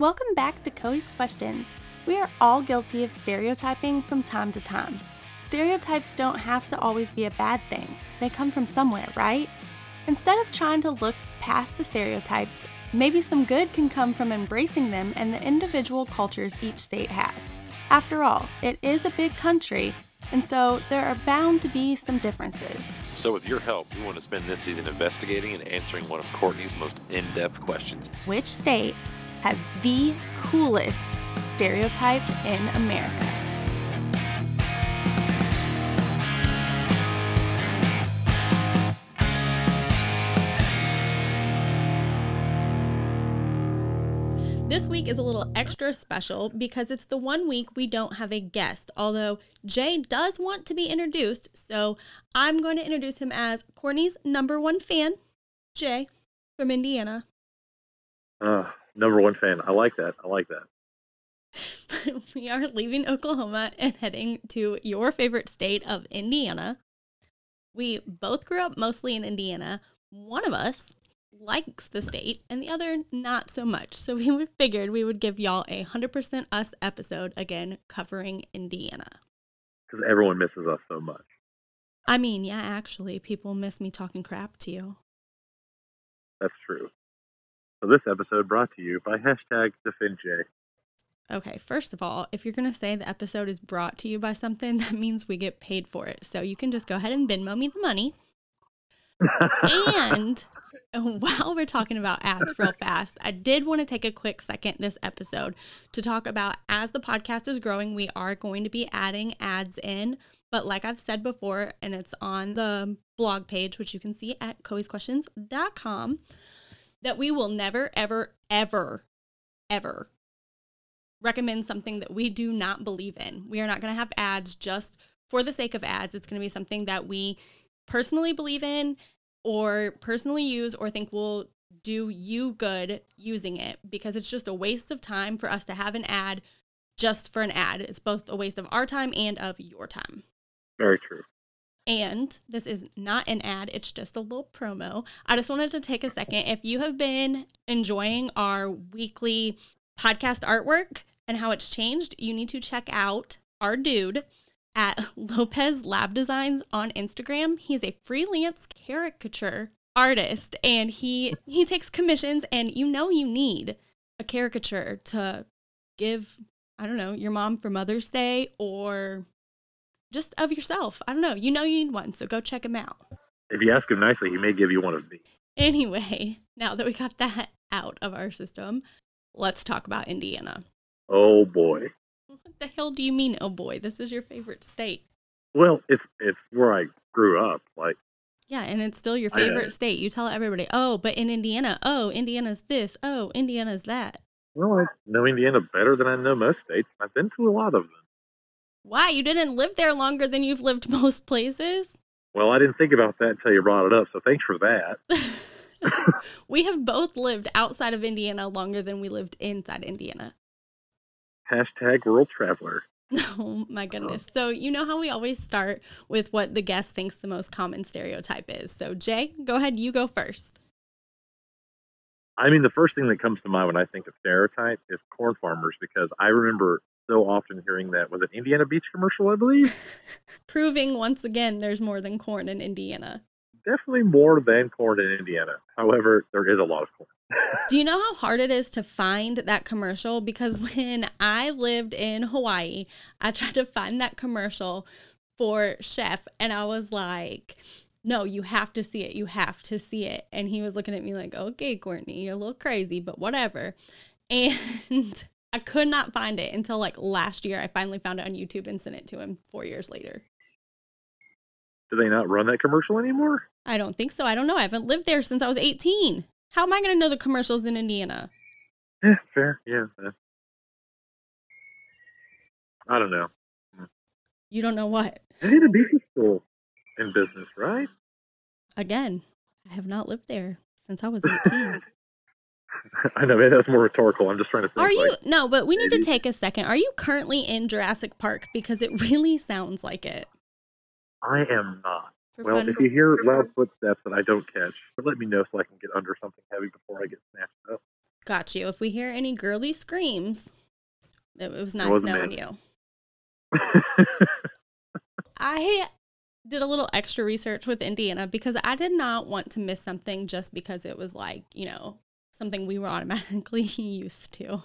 Welcome back to Coey's Questions. We are all guilty of stereotyping from time to time. Stereotypes don't have to always be a bad thing, they come from somewhere, right? Instead of trying to look past the stereotypes, maybe some good can come from embracing them and the individual cultures each state has. After all, it is a big country, and so there are bound to be some differences. So, with your help, we want to spend this season investigating and answering one of Courtney's most in depth questions. Which state has the coolest stereotype in America? This week is a little extra special because it's the one week we don't have a guest, although Jay does want to be introduced. So I'm going to introduce him as Courtney's number one fan, Jay from Indiana. Uh, number one fan. I like that. I like that. we are leaving Oklahoma and heading to your favorite state of Indiana. We both grew up mostly in Indiana. One of us likes the state and the other not so much. So we figured we would give y'all a 100% us episode again covering Indiana. Because everyone misses us so much. I mean, yeah, actually, people miss me talking crap to you. That's true. So this episode brought to you by hashtag DefendJ. Okay, first of all, if you're going to say the episode is brought to you by something, that means we get paid for it. So you can just go ahead and Venmo me the money and while we're talking about ads real fast, I did want to take a quick second this episode to talk about as the podcast is growing, we are going to be adding ads in. But like I've said before, and it's on the blog page, which you can see at coeysquestions.com, that we will never, ever, ever, ever recommend something that we do not believe in. We are not going to have ads just for the sake of ads. It's going to be something that we personally believe in or personally use or think will do you good using it because it's just a waste of time for us to have an ad just for an ad. It's both a waste of our time and of your time. Very true. And this is not an ad, it's just a little promo. I just wanted to take a second. If you have been enjoying our weekly podcast artwork and how it's changed, you need to check out our dude at Lopez Lab Designs on Instagram. He's a freelance caricature artist and he he takes commissions and you know you need a caricature to give I don't know, your mom for Mother's Day or just of yourself. I don't know. You know you need one, so go check him out. If you ask him nicely, he may give you one of me. Anyway, now that we got that out of our system, let's talk about Indiana. Oh boy. What the hell do you mean, oh boy? This is your favorite state. Well, it's it's where I grew up. Like Yeah, and it's still your uh, favorite I- state. You tell everybody, oh, but in Indiana, oh, Indiana's this, oh, Indiana's that. well, I know Indiana better than I know most states. I've been to a lot of them. Why? You didn't live there longer than you've lived most places? Well, I didn't think about that until you brought it up, so thanks for that. we have both lived outside of Indiana longer than we lived inside Indiana. Hashtag world traveler. Oh my goodness. So, you know how we always start with what the guest thinks the most common stereotype is. So, Jay, go ahead, you go first. I mean, the first thing that comes to mind when I think of stereotype is corn farmers because I remember so often hearing that was an Indiana Beach commercial, I believe. Proving once again there's more than corn in Indiana. Definitely more than corn in Indiana. However, there is a lot of corn. Do you know how hard it is to find that commercial? Because when I lived in Hawaii, I tried to find that commercial for Chef, and I was like, no, you have to see it. You have to see it. And he was looking at me like, okay, Courtney, you're a little crazy, but whatever. And I could not find it until like last year. I finally found it on YouTube and sent it to him four years later. Do they not run that commercial anymore? I don't think so. I don't know. I haven't lived there since I was 18. How am I going to know the commercials in Indiana? Yeah, fair. Yeah. yeah. I don't know. You don't know what. Indiana Beach is still in business, right? Again, I have not lived there since I was 18. I know, that's more rhetorical. I'm just trying to think. Are you? like, No, but we need to take a second. Are you currently in Jurassic Park? Because it really sounds like it. I am not. For Well, if you hear loud footsteps that I don't catch, let me know so I can get under something heavy before I get snatched up. Got you. If we hear any girly screams, it was nice wasn't knowing me. you. I did a little extra research with Indiana because I did not want to miss something just because it was like, you know, something we were automatically used to.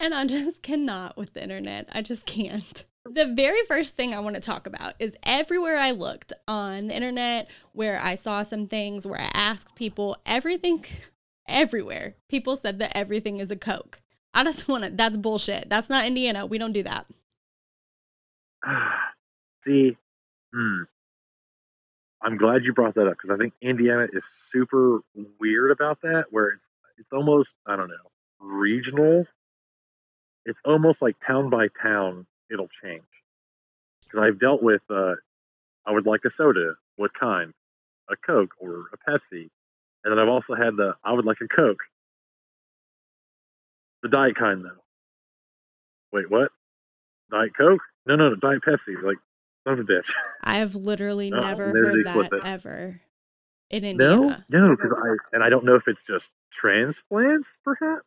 And I just cannot with the internet. I just can't. The very first thing I want to talk about is everywhere I looked on the internet where I saw some things, where I asked people, everything, everywhere, people said that everything is a Coke. I just want to, that's bullshit. That's not Indiana. We don't do that. See, hmm. I'm glad you brought that up because I think Indiana is super weird about that, where it's it's almost I don't know regional. It's almost like town by town it'll change. Because I've dealt with, uh, I would like a soda. What kind? A Coke or a Pepsi. And then I've also had the I would like a Coke. The diet kind though. Wait, what? Diet Coke? No, no, no, Diet Pepsi. Like, son of a bitch. I have literally No, never heard that ever in No, no, because I and I don't know if it's just transplants, perhaps,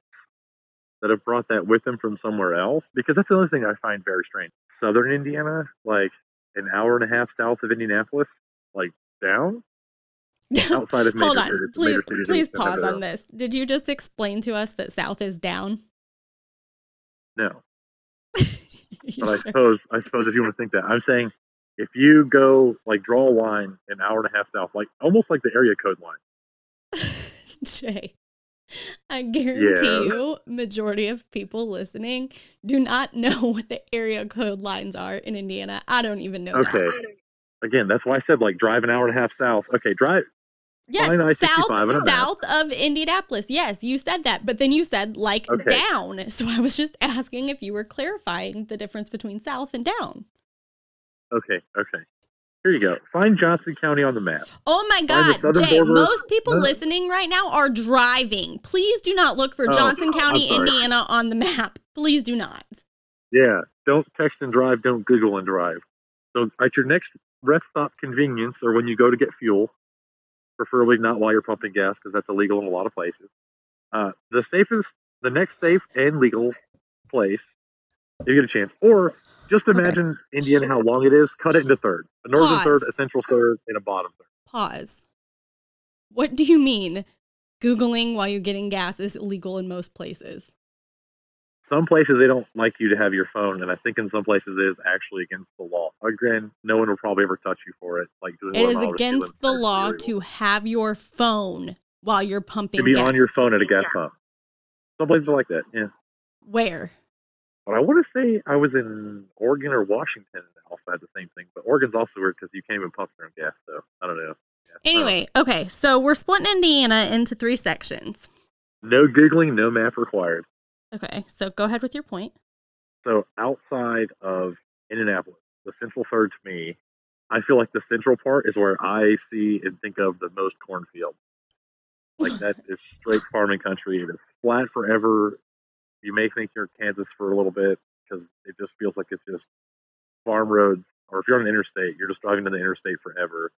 that have brought that with them from somewhere else. Because that's the other thing I find very strange. Southern Indiana, like an hour and a half south of Indianapolis, like down outside of major Hold on. cities- Please, major please pause on this. Did you just explain to us that South is down? No, but I suppose I suppose if you want to think that, I'm saying if you go like draw a line an hour and a half south, like almost like the area code line. Jay, I guarantee Yeah. you, majority of people listening do not know what the area code lines are in Indiana. I don't even know Okay. that. Again, that's why I said like drive an hour and a half south. Okay, drive Yes, Fine, I-65 south south of Indianapolis. Yes, you said that, but then you said like Okay. down. So I was just asking if you were clarifying the difference between south and down. Okay, okay. Here you go. Find Johnson County on the map. Oh my God, Jay! border- Most people No. listening right now are driving. Please do not look for Oh, Johnson County. Indiana, on the map. Please do not. Yeah, don't text and drive, don't Google and drive. So at your next rest stop convenience or when you go to get fuel, preferably not while you're pumping gas because that's illegal in a lot of places. Uh, the safest, the next safe and legal place, if you get a chance, or just Okay. imagine Indiana how long it is. Cut it into thirds: a northern Pause. third, a central third, and a bottom third. Pause. What do you mean? Googling while you're getting gas is illegal in most places. Some places they don't like you to have your phone, and I think in some places it is actually against the law. Again, no one will probably ever touch you for it. Like doing It one is mile to two against the law illegal. to have your phone while you're pumping to be gas. on your phone at a gas pump. Some places are like that, yeah. Where? But I want to say I was in Oregon or Washington and also had the same thing. But Oregon's also weird because you can't even pump your own gas, so I don't know. Yeah. Anyway, okay, so we're splitting Indiana into three sections. no googling, no map required. Okay, so go ahead with your point. So outside of Indianapolis, the central third to me, I feel like the central part is where I see and think of the most cornfield. Like that is straight farming country. It is flat forever. You may think you're in Kansas for a little bit because it just feels like it's just farm roads. Or if you're on an interstate, you're just driving to the interstate forever.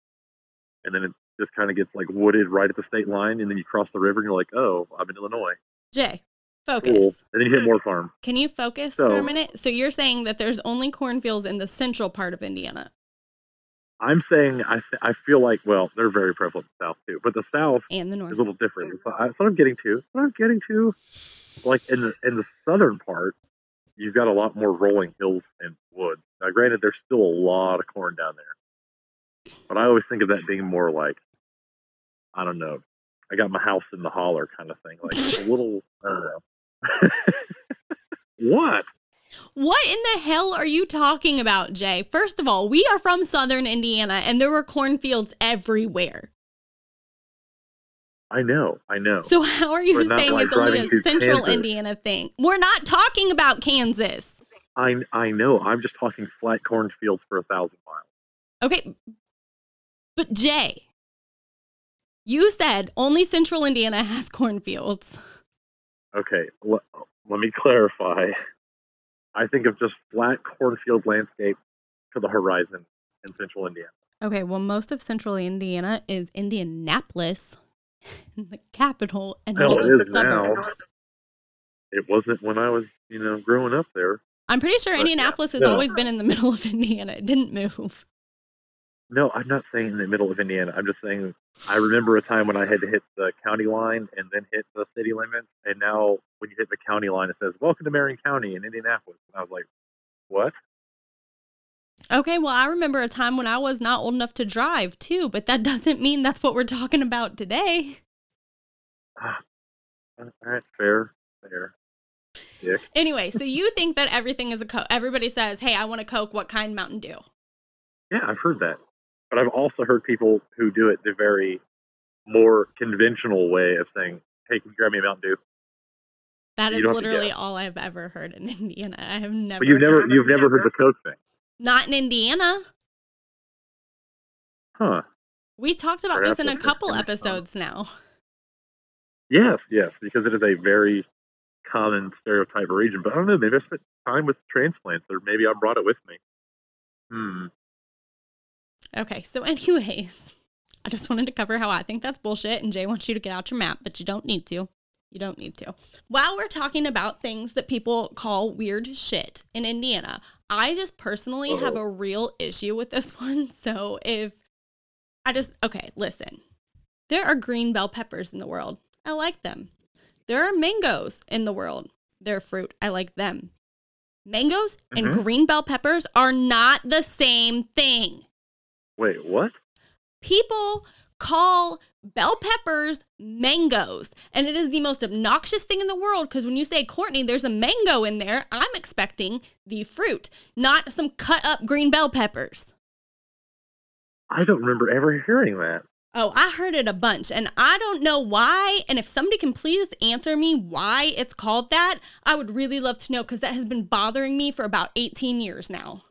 And then it just kind of gets like wooded right at the state line. And then you cross the river and you're like, oh, I'm in Illinois. Jay, focus. Cool. And then you hit more farm. Can you focus for a minute? So you're saying that there's only cornfields in the central part of Indiana I'm saying I, th- I feel like, well, they're very prevalent in the South too. But the South and the North is a little different. So I, what I'm getting to. What I'm getting to, like in the in the southern part, you've got a lot more rolling hills and woods. Now, granted, there's still a lot of corn down there, but I always think of that being more like, I don't know, I got my house in the holler kind of thing, like a little. I don't know. what? What in the hell are you talking about, Jay? First of all, we are from southern Indiana and there were cornfields everywhere. I know, I know. So how are you We're saying like, it's only a central Kansas. Indiana thing? We're not talking about Kansas. I I know. I'm just talking flat cornfields for a thousand miles. Okay. But Jay, you said only central Indiana has cornfields. Okay, l- let me clarify. I think of just flat cornfield landscape to the horizon in central Indiana. Okay, well, most of central Indiana is Indianapolis, the capital, and Hell, all the is now. suburbs. it wasn't when I was, you know, growing up there. I'm pretty sure But, Indianapolis has no. always been in the middle of Indiana. It didn't move. No, I'm not saying in the middle of Indiana. I'm just saying I remember a time when I had to hit the county line and then hit the city limits. And now when you hit the county line, it says, Welcome to Marion County in Indianapolis. And I was like, What? Okay, well, I remember a time when I was not old enough to drive too, but that doesn't mean that's what we're talking about today. Ah, all right, fair, fair. Anyway, so you think that everything is a Coke. Everybody says, hey, I want a Coke. What kind Mountain Dew? Yeah, I've heard that. But I've also heard people who do it the very more conventional way of saying, Hey, can you grab me a Mountain Dew? That You is don't have to literally all I've ever heard in Indiana. I have never. But you've never you've never heard the Coke thing. Not in Indiana. Huh. We talked about Perhaps this in a couple episodes now. Yes, yes, because it is a very common stereotype region. But I don't know, maybe I spent time with transplants, or maybe I brought it with me. Hmm. Okay, so anyways, I just wanted to cover how I think that's bullshit, and Jay wants you to get out your map, but you don't need to. You don't need to. While we're talking about things that people call weird shit in Indiana, I just personally have Uh-oh. a real issue with this one. So if I just, okay, listen. There are green bell peppers in the world. I like them. There are mangoes in the world. They're fruit. I like them. Mangoes and Mhm. green bell peppers are not the same thing Wait, what? people call bell peppers mangoes and it is the most obnoxious thing in the world because when you say courtney there's a mango in there i'm expecting the fruit not some cut up green bell peppers I don't remember ever hearing that. oh i heard it a bunch and i don't know why and if somebody can please answer me why it's called that i would really love to know because that has been bothering me for about 18 years now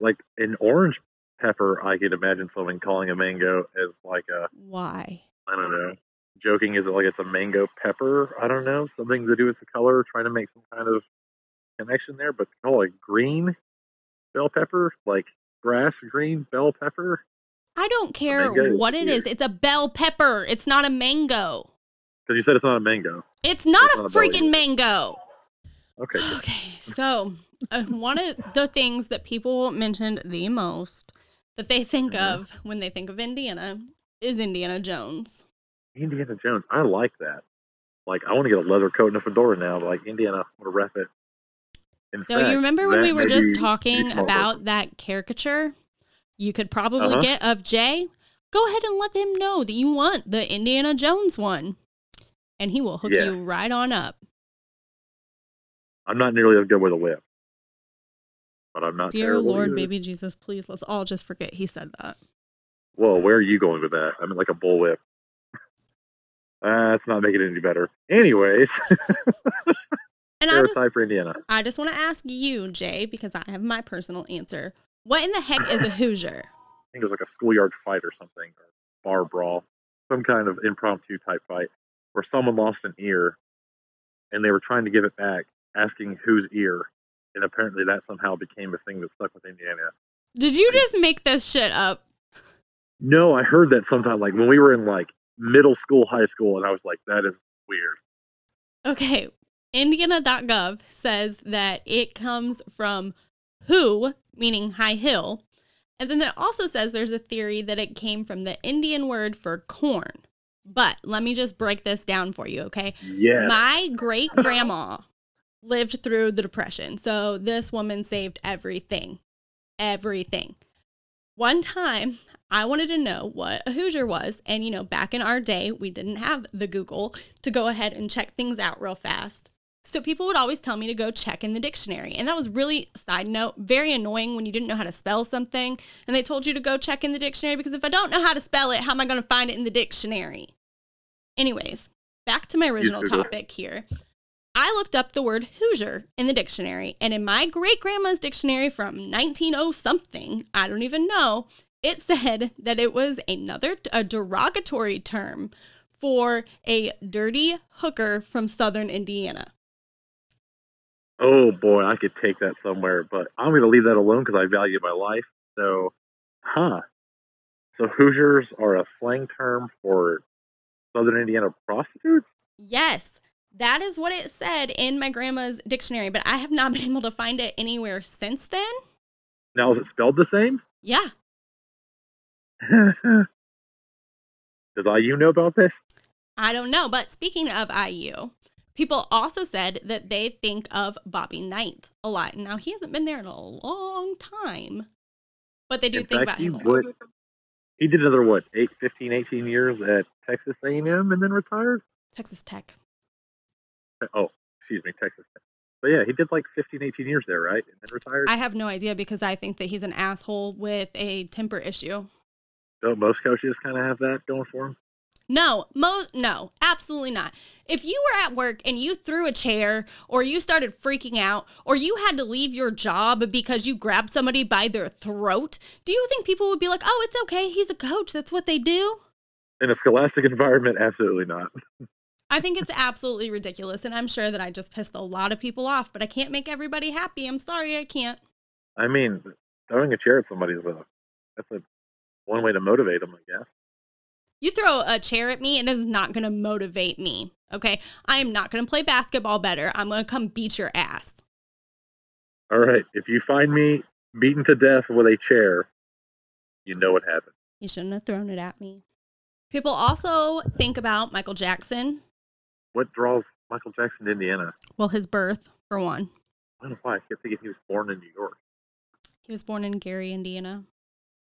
Like an orange pepper, I could imagine someone calling a mango as like a why I don't know. Joking is it like it's a mango pepper? I don't know. Something to do with the color, trying to make some kind of connection there. But call it green bell pepper, like grass green bell pepper. i don't care what it is it's a bell pepper it's not a mango Because you said it's not a mango. It's not It's a not a freaking mango. Okay. Okay, so uh, one of the things that people mentioned the most that they think Mhm. of when they think of Indiana is Indiana Jones. Indiana Jones. I like that. Like I want to get a leather coat and a fedora now. Like Indiana, I want to rep it. In So fact, you remember when we were just talking about that caricature you could probably Uh-huh. get of Jay? Go ahead and let him know that you want the Indiana Jones one. And he will hook Yeah. you right on up. I'm not nearly as good with a whip, but I'm not. Dear Lord, either. baby Jesus, please let's all just forget he said that. Whoa, where are you going with that? I mean, like a bullwhip. Uh, it's not making it any better. Anyways, And I just for Indiana. I just want to ask you, Jay, because I have my personal answer. What in the heck is a Hoosier? I think it was like a schoolyard fight or something, or bar brawl, some kind of impromptu type fight where someone lost an ear and they were trying to give it back, asking whose ear. And apparently that somehow became a thing that stuck with Indiana. Did you just make this shit up? No, I heard that sometime, like when we were in like middle school, high school, and I was like, that is weird. Okay. Indiana.gov says that it comes from who, meaning high hill. And then it also says there's a theory that it came from the Indian word for corn. But let me just break this down for you, okay? Yeah. My great grandma lived through the Depression. So this woman saved everything. Everything. One time, I wanted to know what a Hoosier was. And, you know, back in our day, we didn't have the Google to go ahead and check things out real fast. So people would always tell me to go check in the dictionary. And that was really, side note, very annoying when you didn't know how to spell something and they told you to go check in the dictionary because if I don't know how to spell it, how am I going to find it in the dictionary? Anyways, back to my original topic here. I looked up the word Hoosier in the dictionary, and in my great grandma's dictionary from 190 something, I don't even know, it said that it was another a derogatory term for a dirty hooker from southern Indiana. Oh boy, I could take that somewhere, but I'm going to leave that alone because I value my life. So, huh. So Hoosiers are a slang term for Southern Indiana prostitutes? Yes, That is what it said in my grandma's dictionary, but I have not been able to find it anywhere since then. Now is it spelled the same? Yeah. Does IU know about this? I don't know. But speaking of IU, people also said that they think of Bobby Knight a lot. Now, he hasn't been there in a long time, but they do In think fact, about him would. He did another what, eight, 15, 18 years at Texas A&M and then retired. Texas Tech. Oh, excuse me, Texas. Tech. But yeah, he did like 15, 18 years there, right? And then retired. I have no idea because I think that he's an asshole with a temper issue. Don't most coaches kind of have that going for them? No, mo no, absolutely not. If you were at work and you threw a chair or you started freaking out or you had to leave your job because you grabbed somebody by their throat, do you think people would be like, "Oh, it's okay. He's a coach. That's what they do?" In a scholastic environment, absolutely not. I think it's absolutely ridiculous and I'm sure that I just pissed a lot of people off, but I can't make everybody happy. I'm sorry I can't. I mean, throwing a chair at somebody's a that's a one way to motivate them, I guess. You throw a chair at me, and it is not going to motivate me. Okay? I am not going to play basketball better. I'm going to come beat your ass. All right, if you find me beaten to death with a chair, you know what happened. You shouldn't have thrown it at me. People also think about Michael Jackson. What draws Michael Jackson to Indiana? Well, his birth, for one. I don't know why. I kept thinking he was born in New York. He was born in Gary, Indiana.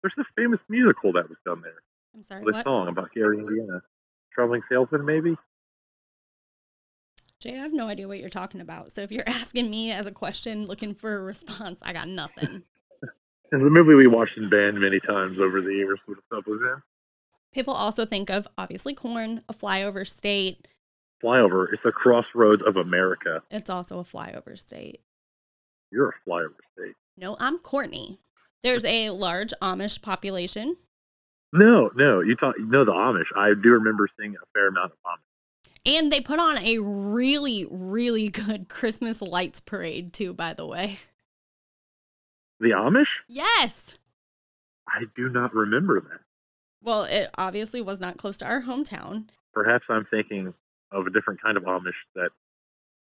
There's a famous musical that was done there. I'm sorry, what? song about Gary, Indiana. Traveling salesman, maybe? Jay, I have no idea what you're talking about. So if you're asking me as a question, looking for a response, I got nothing. It's a movie we watched in band many times over the years when stuff was in. People also think of obviously corn, a flyover state. Flyover, it's the crossroads of America. It's also a flyover state. You're a flyover state. No, I'm Courtney. There's a large Amish population. No, no, you talk. You know the Amish. I do remember seeing a fair amount of Amish. And they put on a really, really good Christmas lights parade, too, by the way. The Amish? Yes. I do not remember that. Well, it obviously was not close to our hometown. Perhaps I'm thinking of a different kind of Amish that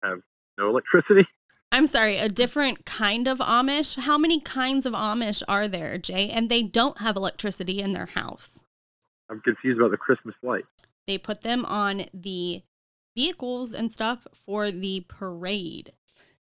have no electricity. I'm sorry, a different kind of Amish. How many kinds of Amish are there, Jay? And they don't have electricity in their house. I'm confused about the Christmas lights. They put them on the vehicles and stuff for the parade.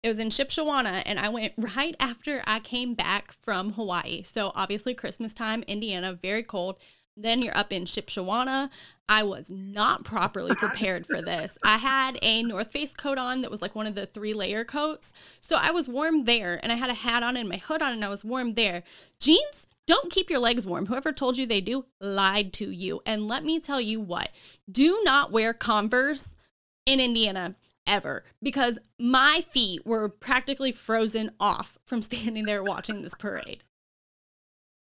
It was in Shipshewana, and I went right after I came back from Hawaii. So, obviously, Christmas time, Indiana, very cold. Then you're up in Shipshewana. I was not properly prepared for this. I had a North Face coat on that was like one of the three layer coats. So I was warm there, and I had a hat on and my hood on, and I was warm there. Jeans don't keep your legs warm. Whoever told you they do lied to you. And let me tell you what do not wear Converse in Indiana ever because my feet were practically frozen off from standing there watching this parade.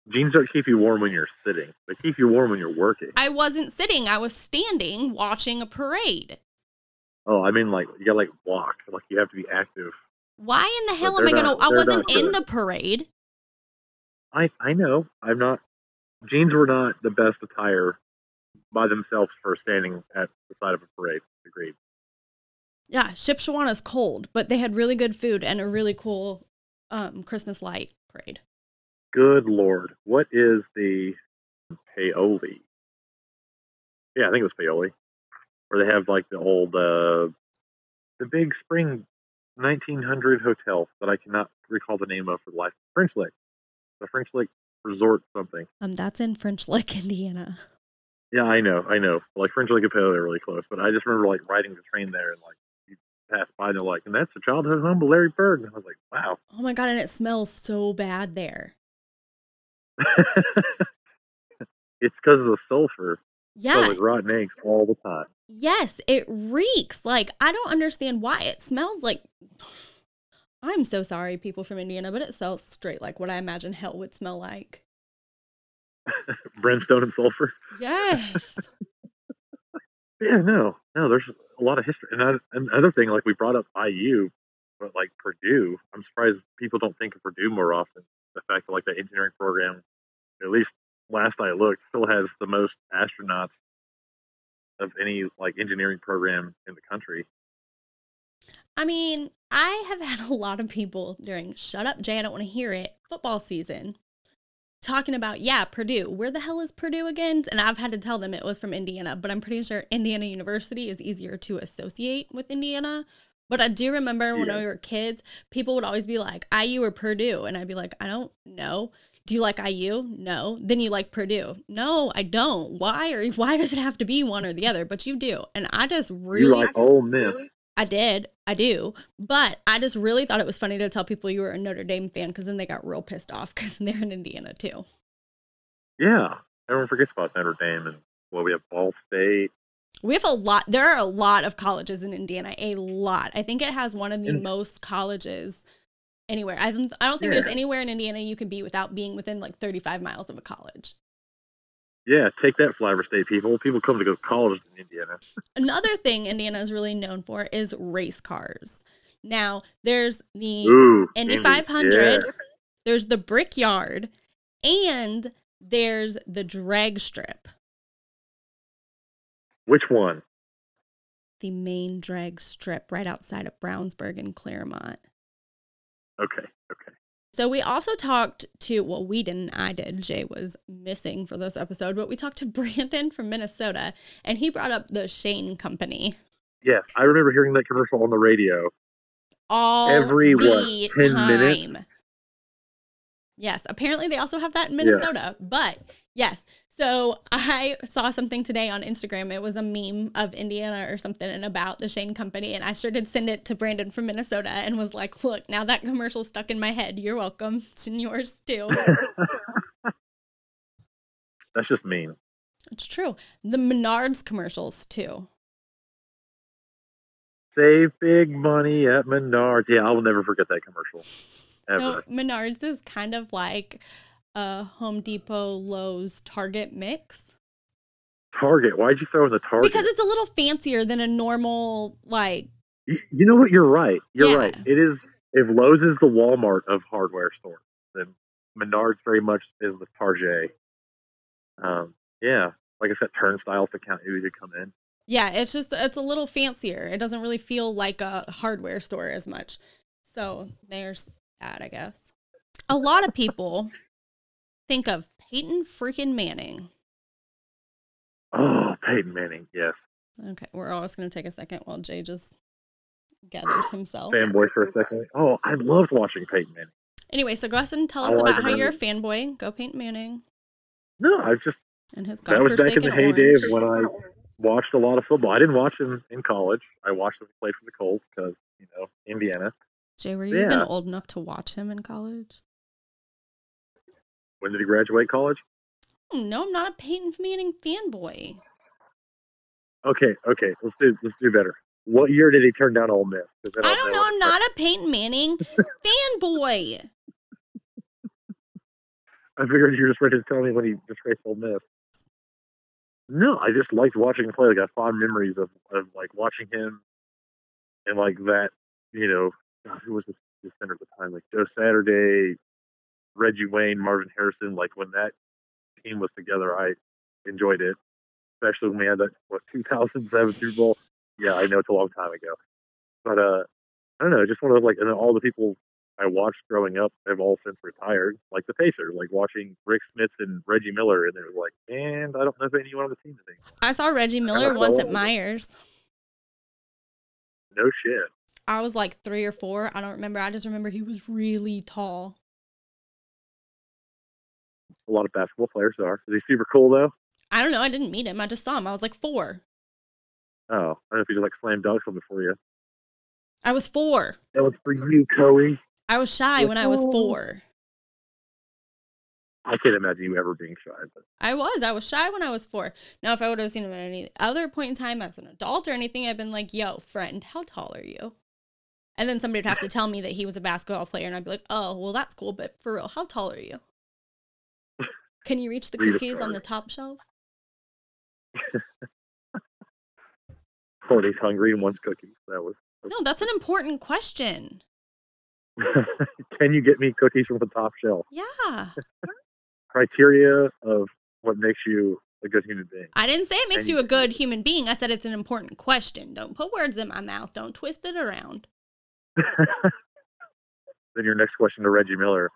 Jeans don't keep you warm when you're sitting. They keep you warm when you're working. I wasn't sitting, I was standing watching a parade. Oh, I mean, like you gotta like walk. Like you have to be active. Why in the hell am I gonna? not- I wasn't in the parade. I I know. I'm not. Jeans were not the best attire by themselves for standing at the side of a parade. Agreed. Yeah, Shipshewana's cold, but they had really good food and a really cool um, Christmas light parade. Good lord, what is the Paoli? Yeah, I think it was Paoli, where they have like the old, uh, the big spring 1900 hotel that I cannot recall the name of for the life. French Lick, the French Lick Resort something. Um, that's in French Lick, Indiana. Yeah, I know, I know. Like French Lick and Paoli are really close, but I just remember like riding the train there and like you pass by and they're like, and that's the childhood home of Larry Bird, and I was like, wow. Oh my god, and it smells so bad there. it's because of the sulfur. Yeah, like rotten eggs all the time. yes, it reeks. Like I don't understand why it smells like. I'm so sorry, people from Indiana, but it smells straight like what I imagine hell would smell like. Brimstone and sulfur. Yes. Yeah, no, no. There's a lot of history. And I- another thing, like we brought up IU, but like Purdue, I'm surprised people don't think of Purdue more often. The fact that like the engineering program, at least last I looked, still has the most astronauts of any like engineering program in the country. I mean, I have had a lot of people during Shut Up Jay, I don't want to hear it, football season talking about, yeah, Purdue. Where the hell is Purdue again? And I've had to tell them it was from Indiana, but I'm pretty sure Indiana University is easier to associate with Indiana. But I do remember when Yeah. we were kids, people would always be like, IU or Purdue. And I'd be like, I don't know. Do you like IU? No. Then you like Purdue? No, I don't. Why? Or why does it have to be one or the other? But you do. And I just really You like Ole Miss? I did. I do. But I just really thought it was funny to tell people you were a Notre Dame fan because then they got real pissed off because they're in Indiana too. Yeah, everyone forgets about Notre Dame and well, we have Ball State. We have a lot. There are a lot of colleges in Indiana. A lot. I think it has one of the most colleges anywhere. I don't. I don't think there's anywhere in Indiana you can be without being within like 35 miles of a college. Yeah, take that, Flower State people. People come to go to college in Indiana. Another thing Indiana is really known for is race cars. Now there's the Ooh, Indy Indy, 500. yeah. There's the Brickyard, and there's the drag strip. Which one? The main drag strip right outside of Brownsburg and Clermont. Okay, okay. So we also talked to well, we didn't, I did. Jay was missing for this episode, but we talked to Brandon from Minnesota, and he brought up the Shane Company Yes, I remember hearing that commercial on the radio. all Every, what, 10 time. minutes? Yes, apparently they also have that in Yeah. Minnesota. But yes, so I saw something today on Instagram. It was a meme of Indiana or something and about the Shane Company, and I sure did send it to Brandon from Minnesota and was like, "Look, now that commercial stuck in my head. You're welcome. It's in yours too." That's just mean. it's true. The Menards commercials too. Save big money at Menards. Yeah, I will never forget that commercial. Ever. So Menards is kind of like a Home Depot, Lowe's, Target mix. Target. Why'd you throw in the Target? Because it's a little fancier than a normal like You, you know what? You're right. You're Yeah. right. It is. If Lowe's is the Walmart of hardware stores, then Menards very much is the Target. Um, yeah, like I said, turnstiles to count who could come in. Yeah, it's just it's a little fancier. It doesn't really feel like a hardware store as much. So there's that, I guess. A lot of people think of Peyton freaking Manning. Oh, Peyton Manning. Yes, Okay, we're always gonna take a second while Jay just gathers himself. fanboy for a second. Oh, I loved watching Peyton Manning. Anyway, so go ahead and tell us about how you're a fanboy. Go Peyton Manning No, I just and his that was back in the heyday of when I watched a lot of football. I didn't watch him in college. I watched him play for the Colts because you know Indiana. Jay, were you even old enough to watch him in college? When did he graduate college? Oh, no, I'm not a Peyton Manning fanboy. Okay, okay, let's do let's do better. What year did he turn down Ole Miss? I I'll don't know. what I'm not a Peyton Manning fanboy. I figured you were just ready to tell me when he disgraced Ole Miss. No, I just liked watching him play. I got fond memories of, of like watching him and like that, you know, God, who was the, the center at the time? Like Joe Saturday, Reggie Wayne, Marvin Harrison. Like when that team was together, I enjoyed it, especially when we had that what 2007 Super Bowl. Yeah, I know it's a long time ago, but uh, I don't know. Just one of like, and all the people I watched growing up have all since retired, like the Pacers, like watching Rik Smits and Reggie Miller, and it was like, and I don't know if anyone on the team is anymore. I saw Reggie Miller once at Meijer's. No shit. I was like three or four. I don't remember. I just remember he was really tall. A lot of basketball players are. Is he super cool though? I don't know. I didn't meet him. I just saw him. I was like four. Oh, I don't know if he just like slam dunks on before you. I was four. That was for you, Coey. I was shy when I was four. I can't imagine you ever being shy, but I was. I was shy when I was four. Now, if I would have seen him at any other point in time as an adult or anything, I'd been like, yo, friend, how tall are you? And then somebody would have to tell me that he was a basketball player, and I'd be like, oh, well, that's cool, but for real, how tall are you? Can you reach the Read cookies on the top shelf? Courtney's hungry and wants cookies. That was. No, that's an important question. Can you get me cookies from the top shelf? Yeah. Criteria of what makes you a good human being. I didn't say it makes you a good human being. I said it's an important question. Don't put words in my mouth. Don't twist it around. then your next question to Reggie Miller: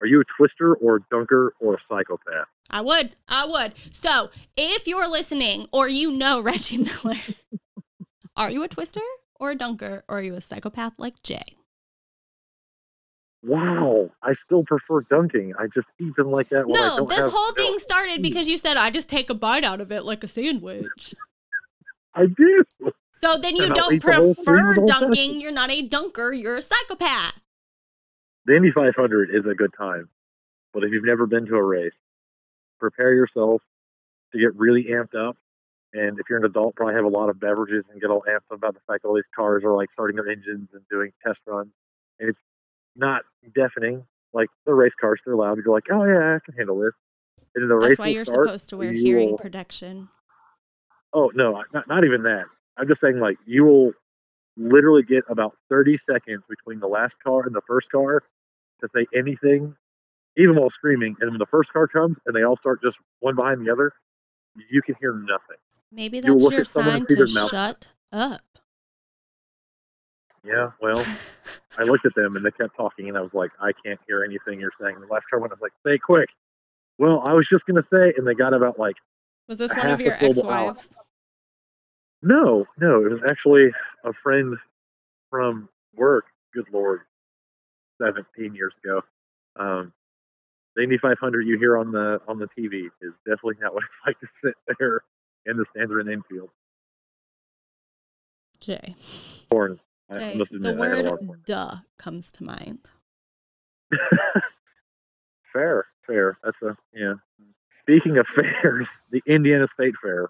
Are you a twister or a dunker or a psychopath? I would. I would. So if you're listening or you know Reggie Miller, are you a twister or a dunker or are you a psychopath like Jay? Wow, I still prefer dunking. I just even like that. When I No, this whole milk. thing started because you said I just take a bite out of it like a sandwich. I do. So then you And don't eat the whole prefer the dunking. You're not a dunker. You're a psychopath. The Indy 500 is a good time, but if you've never been to a race, prepare yourself to get really amped up. And if you're an adult, probably have a lot of beverages and get all amped up about the fact that all these cars are like starting their engines and doing test runs. And it's not deafening. Like the race cars, they're loud. You're like, oh yeah, I can handle this. And the race That's why you're start, supposed to wear hearing will- protection. Oh no, not not even that. I'm just saying like you will literally get about 30 seconds between the last car and the first car to say anything, even while screaming. And when the first car comes and they all start just one behind the other, you can hear nothing. Maybe that's your sign to mouth. shut up. Yeah, well, I looked at them and they kept talking, and I was like, I can't hear anything you're saying. The last car went, I was like, say quick. Well, I was just gonna say, and they got about like, Was this one of your ex-wives? no, no, it was actually a friend from work. Good lord, 17 years ago. Um, the Indy 500 you hear on the on the TV is definitely not what it's like to sit there in the stands or in infield. Jay. Corn. I- the admit, I had a lot of corn. word "duh" comes to mind. fair, fair. That's a yeah. Speaking of fairs, the Indiana State Fair.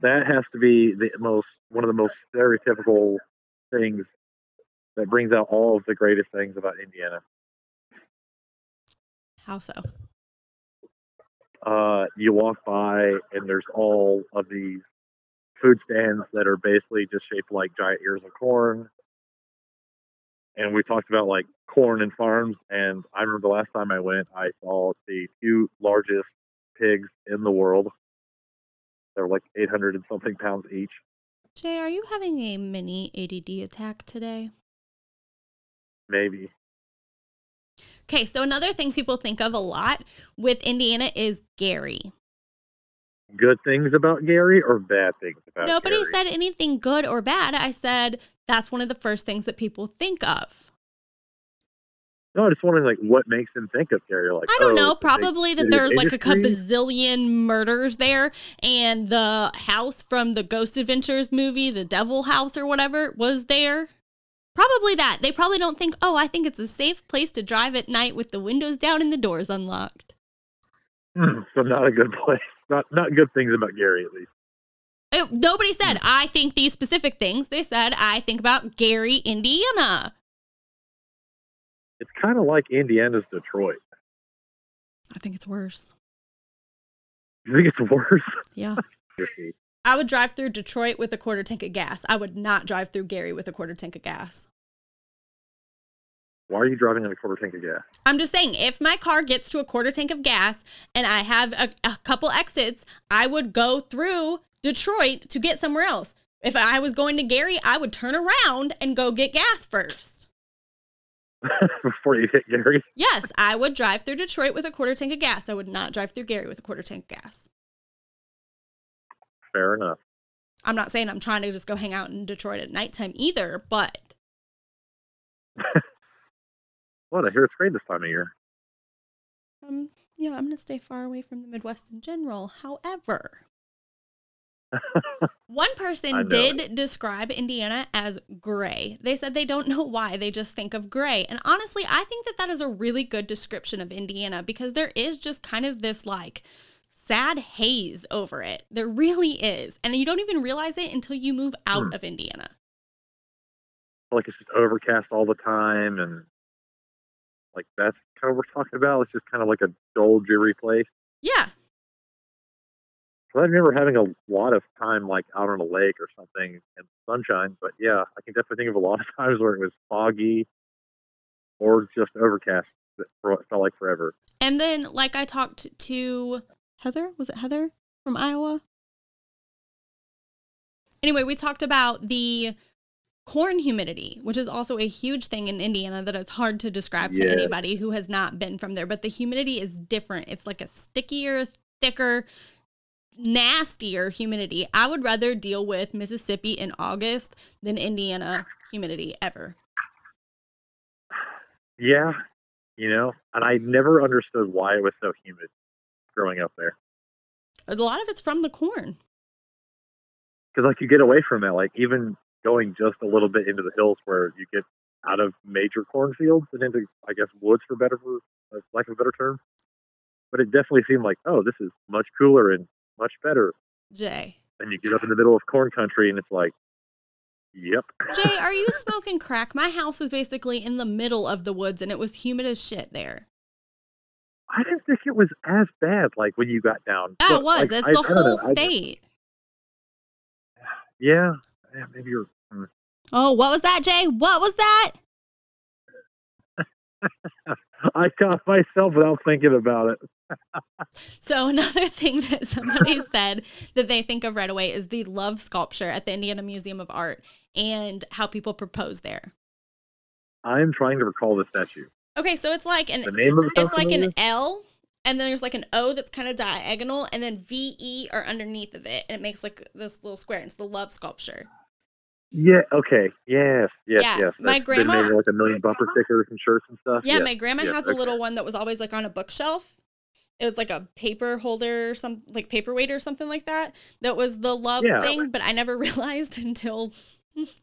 That has to be the most one of the most stereotypical things that brings out all of the greatest things about Indiana. How so? Uh, you walk by and there's all of these food stands that are basically just shaped like giant ears of corn. And we talked about like corn and farms. And I remember the last time I went, I saw the two largest pigs in the world. They're like 800 and something pounds each. Jay, are you having a mini ADD attack today? Maybe. Okay, so another thing people think of a lot with Indiana is Gary. Good things about Gary or bad things about Nobody Gary? said anything good or bad. I said that's one of the first things that people think of. No, I'm just wondering like what makes them think of Gary. Like I don't oh, know. Probably that there's like a bazillion murders there, and the house from the Ghost Adventures movie, the Devil House or whatever, was there. Probably that. They probably don't think, oh, I think it's a safe place to drive at night with the windows down and the doors unlocked. Hmm, so not a good place. Not not good things about Gary at least. It- nobody said, I think these specific things. They said, I think about Gary, Indiana. It's kind of like Indiana's Detroit. I think it's worse. You think it's worse? Yeah. I would drive through Detroit with a quarter tank of gas. I would not drive through Gary with a quarter tank of gas. Why are you driving on a quarter tank of gas? I'm just saying, if my car gets to a quarter tank of gas and I have a, a couple exits, I would go through Detroit to get somewhere else. If I was going to Gary, I would turn around and go get gas first. Before you hit Gary? Yes, I would drive through Detroit with a quarter tank of gas. I would not drive through Gary with a quarter tank of gas. Fair enough. I'm not saying I'm trying to just go hang out in Detroit at nighttime either, but What? I hear it's great this time of year. um, yeah, I'm gonna stay far away from the Midwest in general. However, one person did describe Indiana as gray. They said they don't know why, they just think of gray. And honestly, I think that that is a really good description of Indiana because there is just kind of this like sad haze over it. There really is. And you don't even realize it until you move out Hmm. of Indiana. like it's just overcast all the time and like that's kind of what we're talking about. It's just kind of like a dull, dreary place. Yeah. So I remember having a lot of time like out on a lake or something and sunshine. But yeah, I can definitely think of a lot of times where it was foggy or just overcast for what felt like forever. And then, like, I talked to Heather. Was it Heather from Iowa? Anyway, we talked about the corn humidity, which is also a huge thing in Indiana that it's hard to describe to anybody who has not been from there. But the humidity is different. It's like a stickier, thicker, nastier humidity. I would rather deal with Mississippi in August than Indiana humidity ever. Yeah, you know, and I never understood why it was so humid growing up there. A lot of it's from the corn. Because like you get away from it, like even going just a little bit into the hills where you get out of major cornfields and into, I guess, woods for better for uh, lack of a better term. But it definitely seemed like, oh, this is much cooler and much better. Jay. And you get up in the middle of corn country and it's like, yep. Jay, are you smoking crack? My house is basically in the middle of the woods and it was humid as shit there. I didn't think it was as bad like when you got down. Yeah, But, it was. like, It's I- the I whole I- state. yeah, yeah, maybe you're. mm. Oh, what was that, Jay? What was that? I caught myself without thinking about it. So another thing that somebody said that they think of right away is the love sculpture at the Indiana Museum of Art and how people propose there. I'm trying to recall the statue. Okay, so it's like an The name of the it's like an? L and then there's like an O that's kind of diagonal and then V E are underneath of it and it makes like this little square. It's the love sculpture. Yeah. Okay. Yes. Yes. Yeah, Yes. my grandma- made like a million bumper uh-huh. stickers and shirts and stuff. Yeah, Yes, my grandma yes, has a little one that was always like on a bookshelf. It was like a paper holder or some like paperweight or something like that. That was the love Yeah. thing, but I never realized until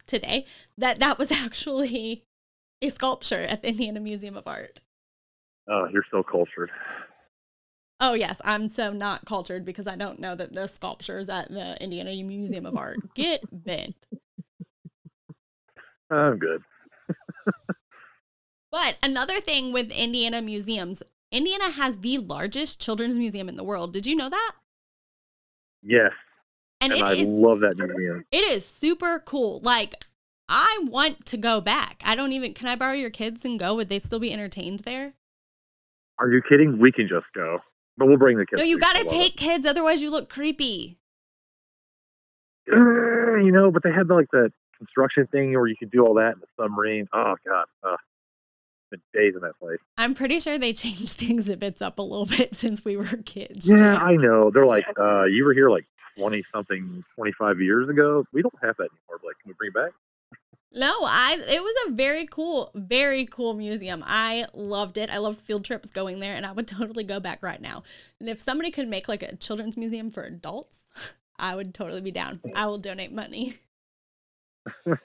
today that that was actually a sculpture at the Indiana Museum of Art. Oh, you're so cultured. Oh yes, I'm so not cultured because I don't know that the sculptures at the Indiana Museum of Art. Get bent. I'm good. But another thing with Indiana museums, Indiana has the largest children's museum in the world. Did you know that? Yes, And, and I is love that museum. It is super cool. Like I want to go back. I don't even can I borrow your kids and go? Would they still be entertained there? Are you kidding? We can just go, but we'll bring the kids. No, you gotta love take kids, otherwise you look creepy. Uh, You know, but they had like the construction thing where you could do all that in the submarine. Oh God, uh, been days in that place. I'm pretty sure they changed the exhibits up a little bit since we were kids. Yeah. I know. They're like, uh, you were here like twenty something, twenty five years ago. We don't have that anymore. But, like, can we bring it back? No, I it was a very cool, very cool museum. I loved it. I loved field trips going there and I would totally go back right now. And if somebody could make like a children's museum for adults, I would totally be down. I will donate money.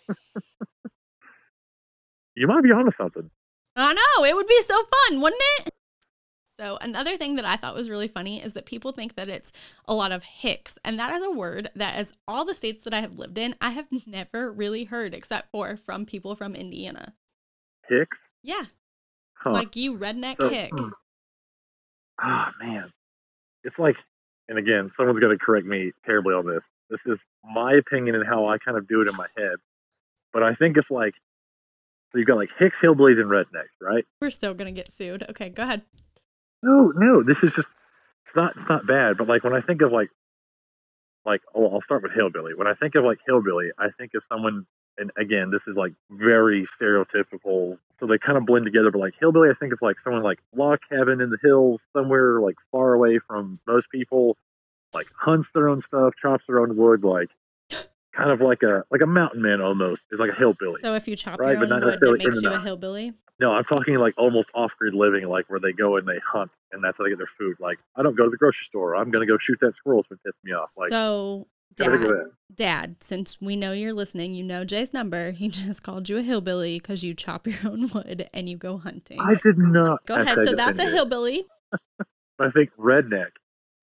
You might be onto something. I know, it would be so fun, wouldn't it? So, another thing that I thought was really funny is that people think that it's a lot of hicks. And that is a word that, as all the states that I have lived in, I have never really heard except for from people from Indiana. Hicks. Yeah, Huh. like you redneck So- hick. hmm. Ah man, it's like, and again, someone's going to correct me terribly on this. This is my opinion and how I kind of do it in my head. But I think it's like, so you've got like Hicks, hillbillies, and rednecks, right? We're still going to get sued. Okay, go ahead. No, no, this is just it's not it's not bad. But like when I think of like, like oh, I'll start with hillbilly. When I think of like hillbilly, I think of someone, and again, this is like very stereotypical. So they kind of blend together. But like hillbilly, I think of like someone like log cabin in the hills, somewhere like far away from most people. Like hunts their own stuff, chops their own wood, like kind of like a like a mountain man almost is like a hillbilly. So, if you chop Right, your but own not wood, it makes you a hillbilly. No, I'm talking like almost off grid living, like where they go and they hunt, and that's how they get their food. Like, I don't go to the grocery store. I'm gonna go shoot that squirrel if it pisses me off. Like, so, gotta think of dad, dad, since we know you're listening, you know Jay's number. He just called you a hillbilly because you chop your own wood and you go hunting. I did not. Go ahead. So that's a hillbilly. I think redneck.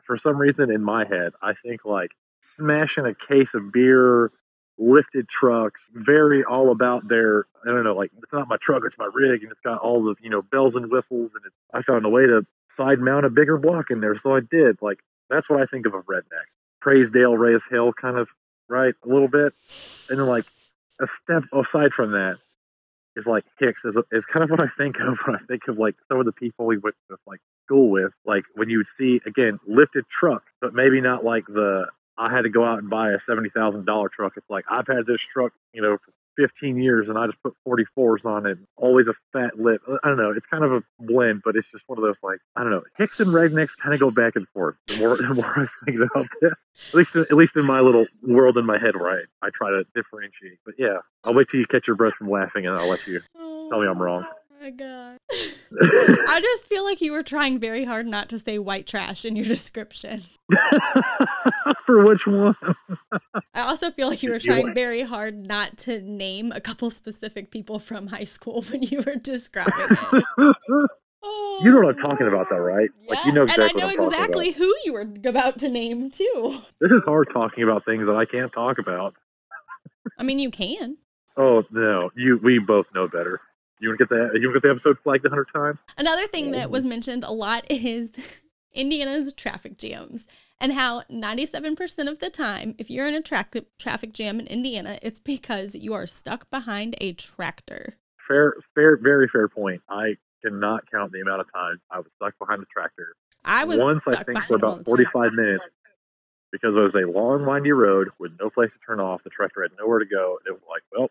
For some reason, in my head, I think like smashing a case of beer, lifted trucks, very all about their. I don't know, like it's not my truck, it's my rig, and it's got all the you know bells and whistles, and it's, I found a way to side mount a bigger block in there, so I did. Like that's what I think of a redneck. Praise Dale, raise hell, kind of right, a little bit, and then like a step aside from that is like Hicks is, is kind of what I think of when I think of like some of the people we went to like school with. Like when you would see again lifted truck, but maybe not like the I had to go out and buy a seventy thousand dollar truck. It's like I've had this truck, you know, for 15 years, and I just put 44s on it. Always a fat lip. I don't know. It's kind of a blend, but it's just one of those like I don't know. Hicks and rednecks kind of go back and forth. The more the more I think about this, at least at least in my little world in my head, right? I try to differentiate. But yeah, I'll wait till you catch your breath from laughing, and I'll let you oh tell me I'm wrong. Oh my god. I just feel like you were trying very hard not to say white trash in your description. For which one? I also feel like you were trying very hard not to name a couple specific people from high school when you were describing it. Oh, you know what I'm talking about, though, right? Like you know and I exactly know what I'm talking exactly about. who you were about to name too. This is hard talking about things that I can't talk about. I mean, you can. Oh no, you we both know better. You want to get that? You want to get the episode flagged a hundred times? Another thing that was mentioned a lot is Indiana's traffic jams and how 97% of the time, if you're in a tra- traffic jam in Indiana, it's because you are stuck behind a tractor. Fair, fair, very fair point. I cannot count the amount of times I was stuck behind the tractor. I was Once, I think, for about 45 minutes because it was a long, windy road with no place to turn off. The tractor had nowhere to go. It was like, well,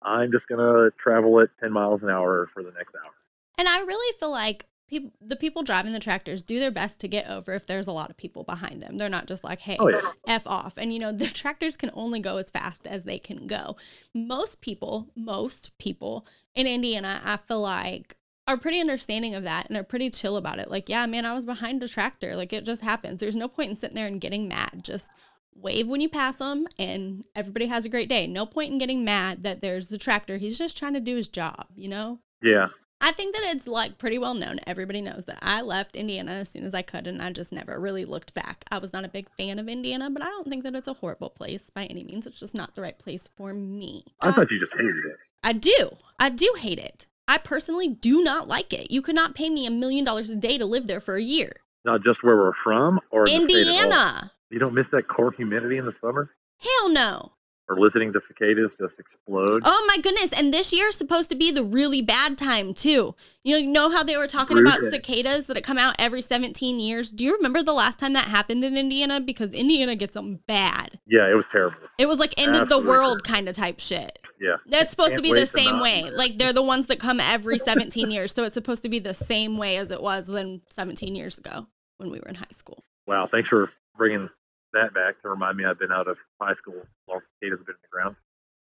I'm just gonna travel at 10 miles an hour for the next hour. And I really feel like peop the people driving the tractors do their best to get over if there's a lot of people behind them. They're not just like, hey, Oh, yeah. F off. And you know, the tractors can only go as fast as they can go. Most people, most people in Indiana, I feel like are pretty understanding of that and are pretty chill about it. Like, yeah, man, I was behind a tractor. Like, it just happens. There's no point in sitting there and getting mad. Just wave when you pass them and everybody has a great day. No point in getting mad that there's a tractor. He's just trying to do his job, you know? Yeah, I think that it's like pretty well known. Everybody knows that I left Indiana as soon as I could and I just never really looked back. I was not a big fan of Indiana, but I don't think that it's a horrible place by any means. It's just not the right place for me. I thought um, you just hated it. I do. I do hate it. I personally do not like it. You could not pay me a million dollars a day to live there for a year. Not just where we're from, or in. Indiana. You don't miss that core humidity in the summer, Hell no. Or listening to cicadas just explode. Oh my goodness. And this year is supposed to be the really bad time too. You know, how they were talking Rude. about cicadas that come out every 17 years? Do you remember the last time that happened in Indiana? Because Indiana gets them bad. Yeah, it was terrible. It was like end of the world kind of type shit. Yeah, That's supposed to be the same way. Like they're the ones that come every 17 years. So it's supposed to be the same way as it was then 17 years ago when we were in high school. Wow, thanks for bringing that back to remind me I've been out of high school while cicadas have been in the ground.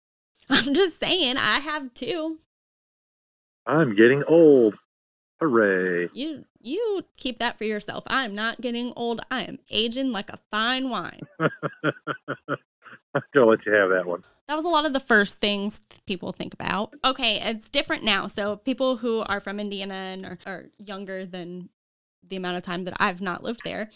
I'm just saying, I have too. I'm getting old. Hooray. You you keep that for yourself. I'm not getting old. I am aging like a fine wine. I'm to let you have that one. That was a lot of the first things people think about. Okay, it's different now. So people who are from Indiana and are, are younger than the amount of time that I've not lived there,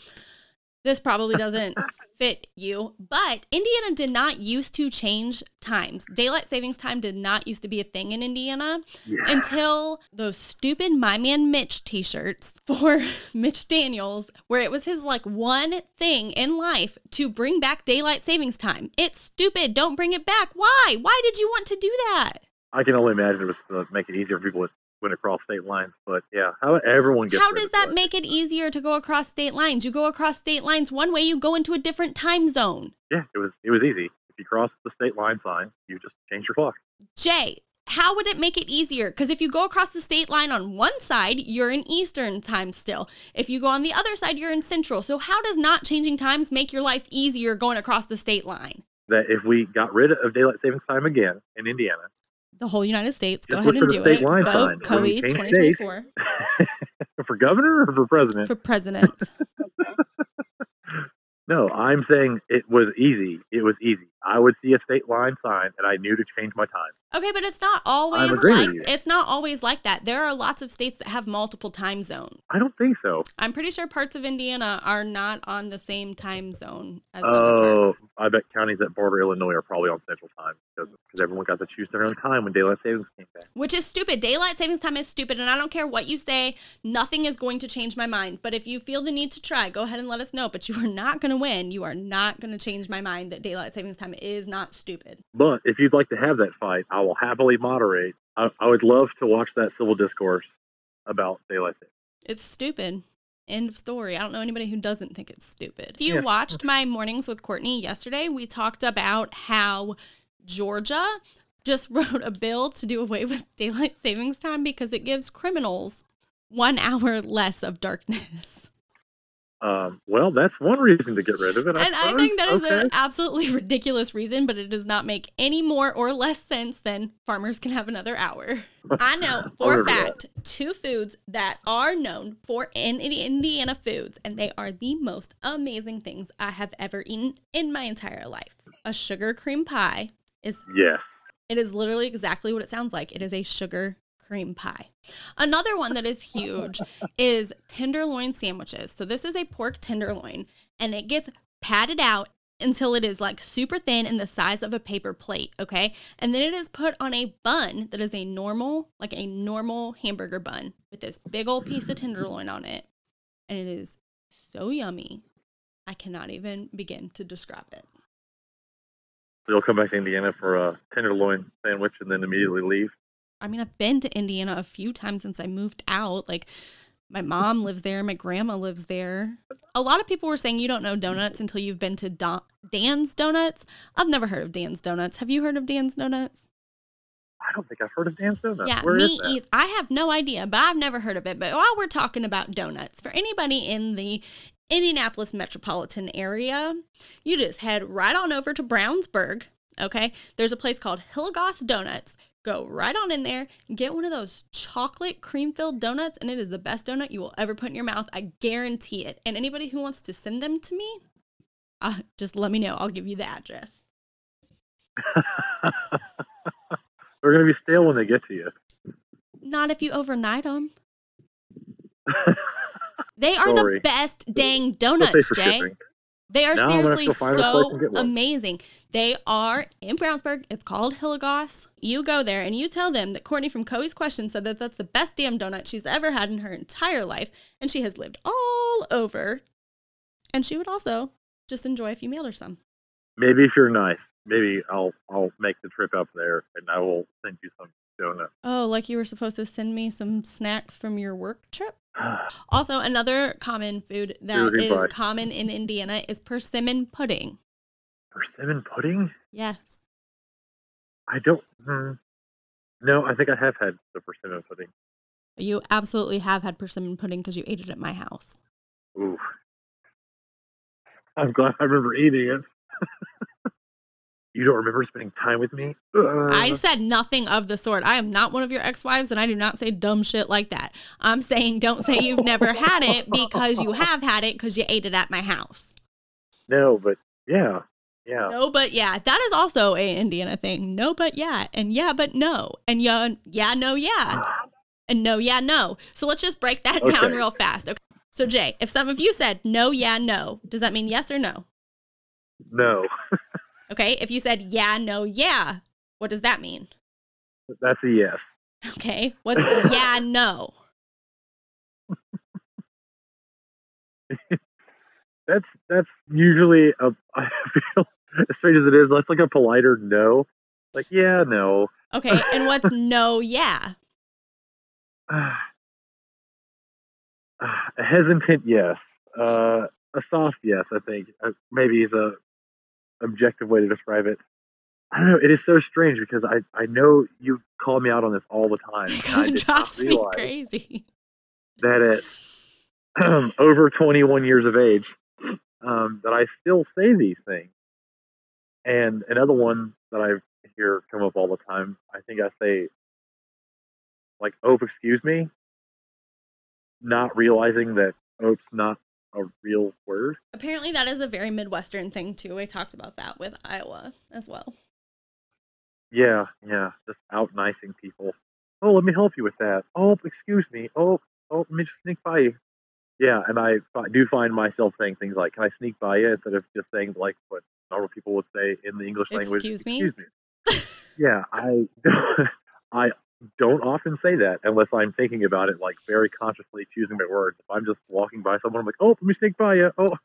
this probably doesn't fit you. But Indiana did not used to change times. Daylight savings time did not used to be a thing in Indiana Yeah. until those stupid My Man Mitch t-shirts for Mitch Daniels, where it was his like one thing in life to bring back daylight savings time. It's stupid. Don't bring it back. Why? Why did you want to do that? I can only imagine it was to make it easier for people that went across state lines. But yeah, how everyone gets How does that it. make it easier to go across state lines? You go across state lines one way, you go into a different time zone. Yeah, it was it was easy. If you cross the state line sign, you just change your clock. Jay, how would it make it easier? Because if you go across the state line on one side, you're in Eastern time still. If you go on the other side, you're in Central. So how does not changing times make your life easier going across the state line? That if we got rid of daylight savings time again in Indiana, The whole United States, go ahead and do it. Vote. Coey 2024 for governor or for president? for president. No, I'm saying it was easy. It was easy. I would see a state line sign and I knew to change my time. Okay, but it's not always like it's not always like that. There are lots of states that have multiple time zones. I don't think so. I'm pretty sure parts of Indiana are not on the same time zone as Oh. I bet counties that border Illinois are probably on Central Time because everyone got to choose their own time when daylight savings came back. Which is stupid. Daylight savings time is stupid, and I don't care what you say. Nothing is going to change my mind. But if you feel the need to try, go ahead and let us know. But you are not going to win. You are not going to change my mind that daylight savings time is not stupid. But if you'd like to have that fight, I will happily moderate. I, I would love to watch that civil discourse about daylight savings. It's stupid. End of story. I don't know anybody who doesn't think it's stupid. If you Yeah. watched my mornings with Courtney yesterday, we talked about how Georgia just wrote a bill to do away with daylight savings time because it gives criminals one hour less of darkness. Um, well, that's one reason to get rid of it. I and I think that is okay. an absolutely ridiculous reason, but it does not make any more or less sense than farmers can have another hour. I know for a remember that. fact two foods that are known for in in Indiana foods, and they are the most amazing things I have ever eaten in my entire life. A sugar cream pie is Yes. it is literally exactly what it sounds like. It is a sugar cream pie. Another one that is huge is tenderloin sandwiches. So this is a pork tenderloin and it gets patted out until it is like super thin and the size of a paper plate, okay? And then it is put on a bun that is a normal, like a normal hamburger bun with this big old piece of tenderloin on it. And it is so yummy. I cannot even begin to describe it. So you'll come back to Indiana for a tenderloin sandwich and then immediately leave. I mean, I've been to Indiana a few times since I moved out. Like, my mom lives there, my grandma lives there. A lot of people were saying you don't know donuts until you've been to Don- Dan's Donuts. I've never heard of Dan's Donuts. Have you heard of Dan's Donuts? I don't think I've heard of Dan's Donuts. Yeah, Where me either. I have no idea, but I've never heard of it. But while we're talking about donuts, for anybody in the Indianapolis metropolitan area, you just head right on over to Brownsburg. Okay, there's a place called Hilligoss Donuts. Go right on in there, get one of those chocolate cream filled donuts, and it is the best donut you will ever put in your mouth. I guarantee it. And anybody who wants to send them to me, uh, just let me know. I'll give you the address. They're going to be stale when they get to you. Not if you overnight them. They are Sorry. the best dang donuts, Jay. shipping. They are Now seriously have to find a place so and get one. amazing. They are in Brownsburg. It's called Hilligoss. You go there and you tell them that Courtney from Coey's Question said that that's the best damn donut she's ever had in her entire life, and she has lived all over. And she would also just enjoy if you mailed her some. Maybe if you're nice, maybe I'll I'll make the trip up there and I will send you some donut. Oh, like you were supposed to send me some snacks from your work trip? Also, another common food that is common in Indiana is persimmon pudding. Persimmon pudding? Yes. I don't. Hmm. No, I think I have had the persimmon pudding. You absolutely have had persimmon pudding because you ate it at my house. Ooh. I'm glad I remember eating it. you don't remember spending time with me? I Uh, said nothing of the sort. I am not one of your ex wives, and I do not say dumb shit like that. I'm saying don't say you've never had it because you have had it because you ate it at my house. no, but yeah, yeah. No, but yeah, that is also a Indiana thing. No, but yeah, and yeah, but no, and yeah, yeah, no, yeah, and no, yeah, no. So let's just break that down real fast. Okay. So Jay, if some of you said no, yeah, no, does that mean yes or no? No, Okay. If you said yeah, no, yeah, what does that mean? that's a yes. Okay. What's yeah, no? That's that's usually a. I feel as strange as it is. That's like a politer no. Like yeah, no. Okay. And what's no, yeah? a hesitant yes. Uh, a soft yes. I think uh, maybe he's a objective way to describe it. I don't know. It is so strange because I I know you call me out on this all the time. it drives me crazy. that at over 21 years of age, um, that I still say these things. And another one that I hear come up all the time, I think I say, like, oh, excuse me, not realizing that ope's not a real word. Apparently, that is a very Midwestern thing, too. I talked about that with Iowa as well. Yeah, yeah, just out nicing people. Oh, let me help you with that. Oh, excuse me. Oh, oh, let me just sneak by you. Yeah, and I do find myself saying things like, "Can I sneak by you?" instead of just saying like what normal people would say in the English language. Excuse me? Excuse me. yeah, I I don't often say that unless I'm thinking about it, like very consciously choosing my words. If I'm just walking by someone, I'm like, "Oh, let me sneak by you." Oh,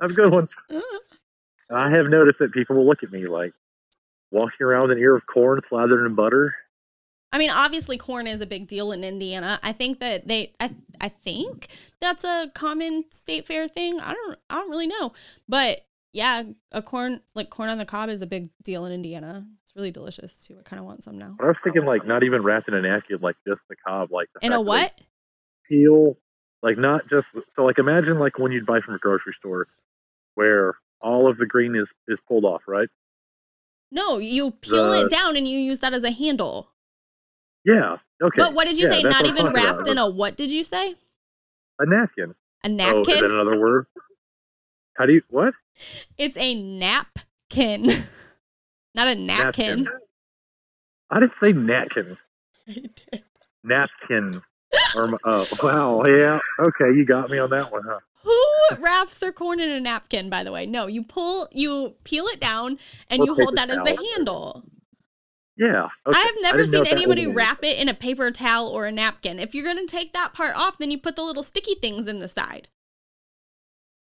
have a good one. And I have noticed that people will look at me like walking around with an ear of corn slathered in butter. I mean, obviously, corn is a big deal in Indiana. I think that they, I, I think that's a common state fair thing. I don't, I don't really know, but yeah, a corn like corn on the cob is a big deal in Indiana. It's really delicious too. I kind of want some now. But I was thinking like not even wrapped in a napkin, like just the cob, like the In a fact that they what? Peel, like not just so like imagine like when you'd buy from a grocery store, where all of the green is is pulled off, right? No, you peel The- it down and you use that as a handle. Yeah. Okay. But what did you yeah, say? Not even wrapped about. in a what did you say? a napkin. A Oh, is napkin? that another word? How do you what? it's a napkin. Not a napkin. I didn't say napkin. Napkin. or m- oh wow, yeah. Okay, you got me on that one, huh? Who wraps their corn in a napkin, by the way? No, you pull, you peel it down and Or you hold paper that as the handle. Yeah. Okay. I have never didn't seen anybody wrap it in a paper towel or a napkin. If you're going to take that part off, then you put the little sticky things in the side,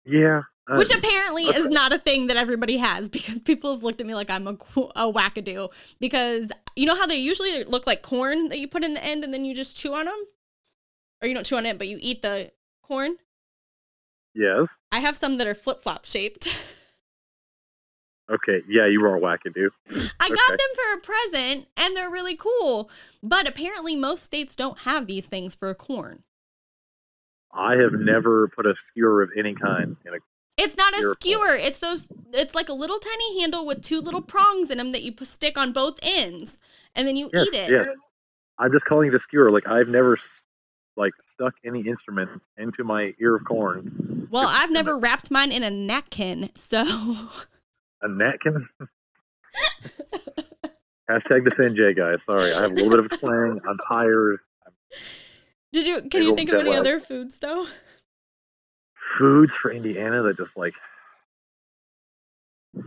Yeah. Uh, which apparently okay. is not a thing that everybody has because people have looked at me like I'm a, a wackadoo. Because you know how they usually look like corn that you put in the end and then you just chew on them? Or you don't chew on it, but you eat the corn? yes. I have some that are flip flop shaped. Okay. Yeah, you are a wackadoo. I got Okay. them for a present and they're really cool. But apparently, most states don't have these things for corn. I have never put a skewer of any kind in a. It's not a Skewer skewer. It's those. It's like a little tiny handle with two little prongs in them that you p- stick on both ends, and then you Yes, eat it. yes. I'm just calling it a skewer. Like I've never like stuck any instrument into my ear of corn. Well, I've never wrapped mine in a napkin, so A napkin. Hashtag defend Jay, guys. Sorry, I have a little bit of a twang. I'm tired. did you? Can you think of any other foods though? Foods for Indiana that just like.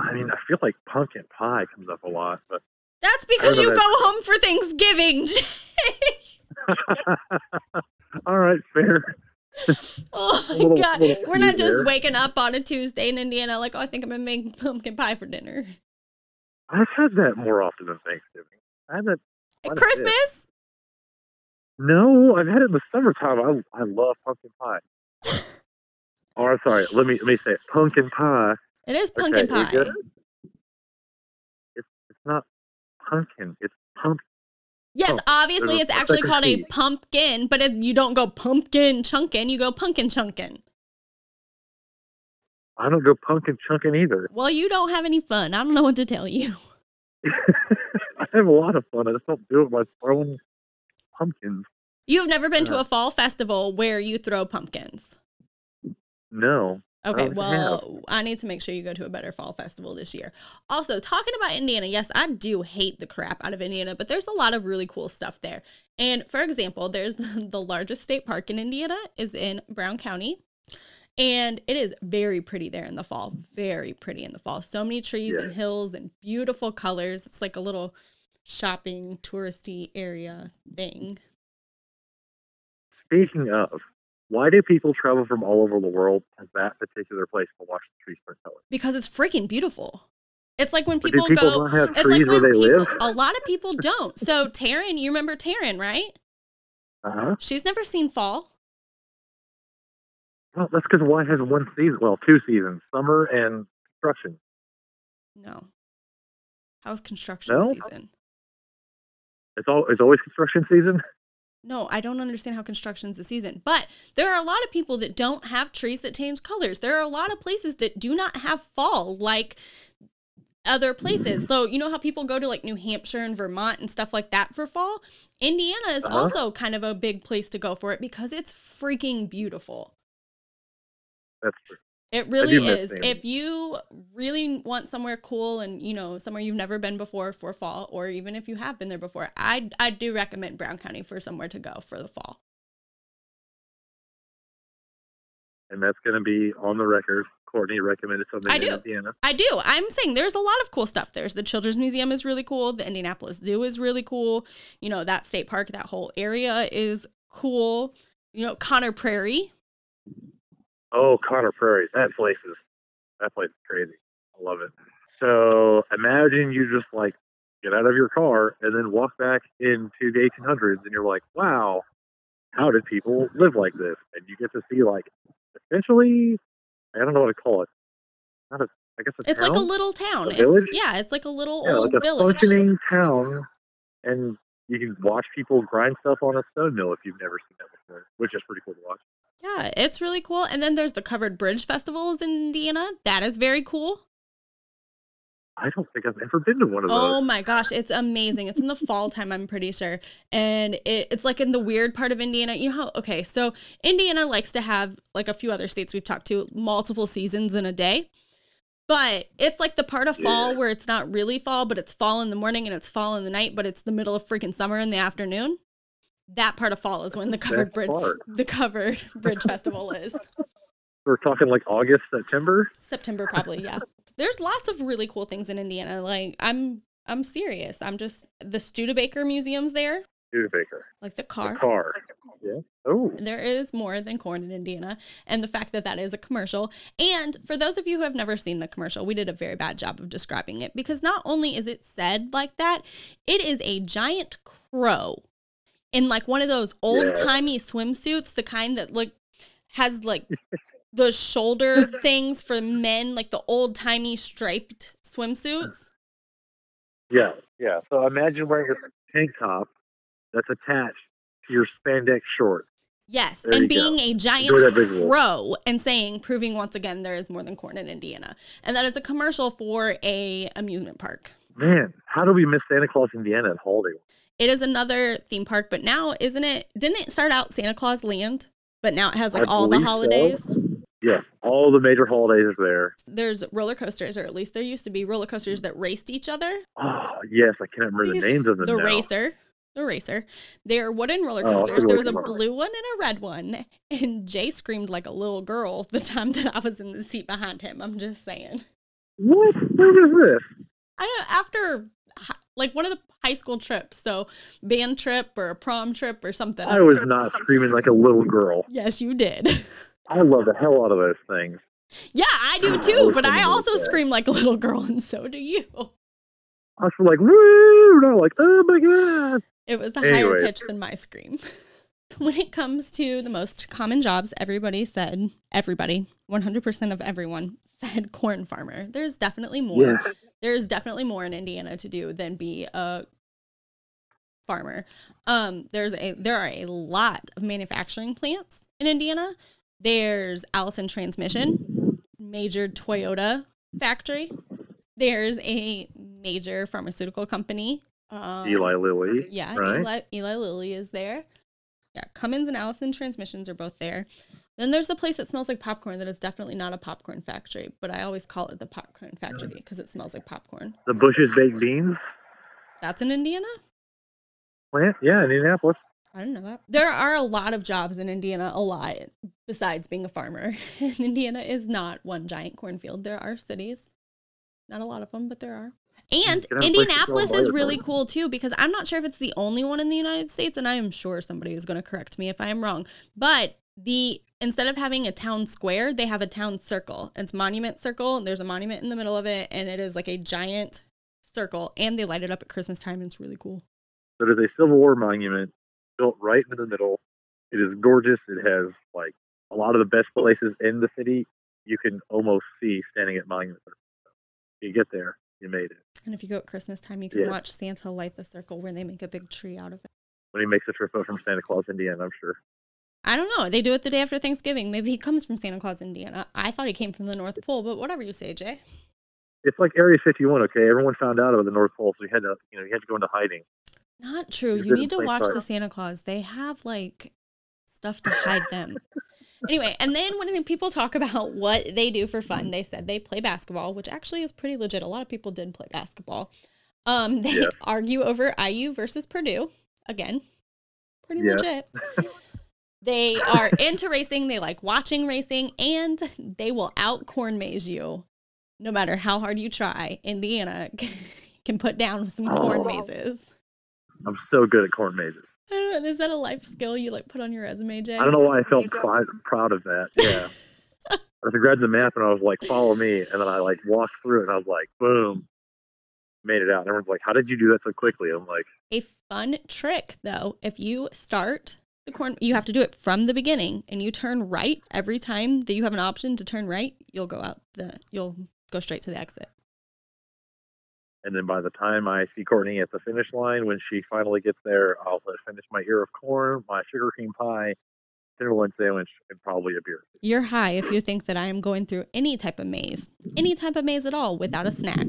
I mean, I feel like pumpkin pie comes up a lot, but That's because you go home for Thanksgiving. all right, fair. oh my Little- god, little we're not just there. waking up on a Tuesday in Indiana like, oh, I think I'm gonna make pumpkin pie for dinner. I've had that more often than Thanksgiving. I had that. At quite a bit. Christmas. No, I've had it in the summertime. I I love pumpkin pie. Oh, I'm sorry. Let me let me say it. Pumpkin pie. It is pumpkin Okay, pie. It's it's not pumpkin. It's pump. Yes, Oh, obviously there's it's a actually called a pumpkin, but it, you don't go pumpkin chunkin, you go pumpkin chunkin. I don't go pumpkin chunking either. Well, you don't have any fun. I don't know what to tell you. I have a lot of fun. I just don't do it by throwing pumpkins. You've never been to a fall festival where you throw pumpkins. No. Okay, well, I need to make sure you go to a better fall festival this year. Also, talking about Indiana, yes, I do hate the crap out of Indiana, but there's a lot of really cool stuff there. And for example, there's the largest state park in Indiana is in Brown County. And it is very pretty there in the fall. Very pretty in the fall. So many trees and hills and beautiful colors. It's like a little shopping touristy area thing. Speaking of, why do people travel from all over the world to that particular place to watch the trees turn color? Because it's freaking beautiful. It's like when people, people go It's like when they people, live? a lot of people don't. So Taryn, you remember Taryn, right? Uh-huh. She's never seen fall. Well, that's because Y has one season. Well, two seasons: summer and construction. No. How's construction No? season? It's all. It's always construction season. No, I don't understand how construction's a season. But there are a lot of people that don't have trees that change colors. There are a lot of places that do not have fall like other places. So, you know how people go to like New Hampshire and Vermont and stuff like that for fall? Indiana is Uh-huh. also kind of a big place to go for it because it's freaking beautiful. That's true. It really is. If you really want somewhere cool and you know somewhere you've never been before for fall, or even if you have been there before, I I do recommend Brown County for somewhere to go for the fall. and that's going to be on the record. Courtney recommended something I in do. Indiana. I do. I'm saying there's a lot of cool stuff. There's the Children's Museum is really cool. The Indianapolis Zoo is really cool. You know that state park, that whole area is cool. You know Conner Prairie. Oh, Conner Prairie. That place is that place is crazy. I love it. So imagine you just like get out of your car and then walk back into the 1800s, and you're like, wow, how did people live like this? And you get to see like essentially, I don't know what to call it. Not a I guess a It's like a little town. A It's, yeah, it's like a little yeah, old like a village. functioning town, and you can watch people grind stuff on a stone mill if you've never seen that before, which is pretty cool to watch. Yeah, it's really cool. And then there's the Covered Bridge Festivals in Indiana. That is very cool. I don't think I've ever been to one of oh those. Oh my gosh, it's amazing. It's in the fall time, I'm pretty sure. And it, it's like in the weird part of Indiana. You know how, okay, so Indiana likes to have, like a few other states we've talked to, multiple seasons in a day. But it's like the part of fall Yeah. where it's not really fall, but it's fall in the morning and it's fall in the night, but it's the middle of freaking summer in the afternoon. That part of fall is when the covered bridge part. the covered bridge festival is. We're talking like August, September. September probably, yeah. There's lots of really cool things in Indiana. Like I'm I'm serious. I'm just the Studebaker Museum's there, Studebaker. like the car. The car. Yeah. Oh. There is more than corn in Indiana, and the fact that that is a commercial. And for those of you who have never seen the commercial, we did a very bad job of describing it because not only is it said like that, it is a giant crow in like one of those old timey swimsuits, the kind that look has like the shoulder things for men, like the old timey striped swimsuits. Yeah. Yeah. So imagine wearing a tank top that's attached to your spandex shorts. Yes, There and you go. being a giant Enjoy that visual. crow and saying, proving once again there is more than corn in Indiana, and that is a commercial for a amusement park. Man, how do we miss Santa Claus, in Indiana, at Holiday? It is another theme park, but now isn't it? Didn't it start out Santa Claus Land? But now it has like I all the believe so. holidays. Yes, all the major holidays are there. There's roller coasters, or at least there used to be roller coasters that raced each other. Oh, yes, I can't remember the names of them The now. racer, the racer. They're wooden roller Oh, coasters. to there was a blue one and a red one, and Jay screamed like a little girl the time that I was in the seat behind him. I'm just saying. What? Where was this? I don't after like one of the high school trips, so band trip or a prom trip or something. I was not screaming like a little girl. Yes, you did. I love the hell out of those things. yeah, I do too, wish but I I also scream like a little girl, and so do you. I was like, woo! And I'm like, oh my god. It was a higher pitch than my scream. When it comes to the most common jobs, everybody said, everybody, 100% of everyone said corn farmer. There's definitely more. Yeah. There's definitely more in Indiana to do than be a farmer. Um, there's a there are a lot of manufacturing plants in Indiana. There's Allison Transmission, major Toyota factory. There's a major pharmaceutical company. Um, Eli Lilly. yeah, right? Eli, Eli Lilly is there. Yeah, Cummins and Allison Transmissions are both there. Then there's the place that smells like popcorn that is definitely not a popcorn factory, but I always call it the popcorn factory because it smells like popcorn. The Bush's Baked Beans That's in Indiana? plant. Yeah, in Indianapolis. I don't know that. There are a lot of jobs in Indiana, a lot, besides being a farmer. And Indiana is not one giant cornfield. There are cities, not a lot of them, but there are. And can have a place to go and Indianapolis is really from. cool too because I'm not sure if it's the only one in the United States, and I am sure somebody is going to correct me if I am wrong. But the instead of having a town square, they have a town circle. It's Monument Circle. And there's a monument in the middle of it, and it is like a giant circle, and they light it up at Christmas time. And it's really cool. So it is a Civil War monument built right in the middle. It is gorgeous. It has like a lot of the best places in the city you can almost see standing at Monument. Circle. You get there, you made it. And if you go at Christmas time, you can Yeah. watch Santa light the circle where they make a big tree out of it. When he makes a trip from Santa Claus, Indiana, I'm sure. I don't know. They do it the day after Thanksgiving. Maybe he comes from Santa Claus, Indiana. I thought he came from the North Pole, but whatever you say, Jay. It's like Area 51. Okay, everyone found out about the North Pole, so you had to, you know, you had to go into hiding. Not true. You You need to watch fire. the Santa Claus. They have like stuff to hide them. anyway, and then when people talk about what they do for fun, they said they play basketball, which actually is pretty legit. A lot of people did play basketball. Um, they Yeah. argue over IU versus Purdue. Again, pretty Yeah. legit. they are into racing. They like watching racing, and they will out corn maze you, no matter how hard you try. Indiana can put down some oh. corn Oh. mazes. I'm so good at corn mazes. I don't know, Is that a life skill you like put on your resume, Jay? I don't know why I felt pride, proud of that. Yeah. I was grabbing the map and I was like, follow me. And then I like walked through it and I was like, boom, made it out. And everyone's like, how did you do that so quickly? I'm like, A fun trick though, if you start the corn, you have to do it from the beginning, and you turn right every time that you have an option to turn right. You'll go out the, you'll go straight to the exit. And then by the time I see Courtney at the finish line, when she finally gets there, I'll finish my ear of corn, my sugar cream pie, tenderloin sandwich, and probably a beer. You're high if you think that I am going through any type of maze, any type of maze at all, without a snack.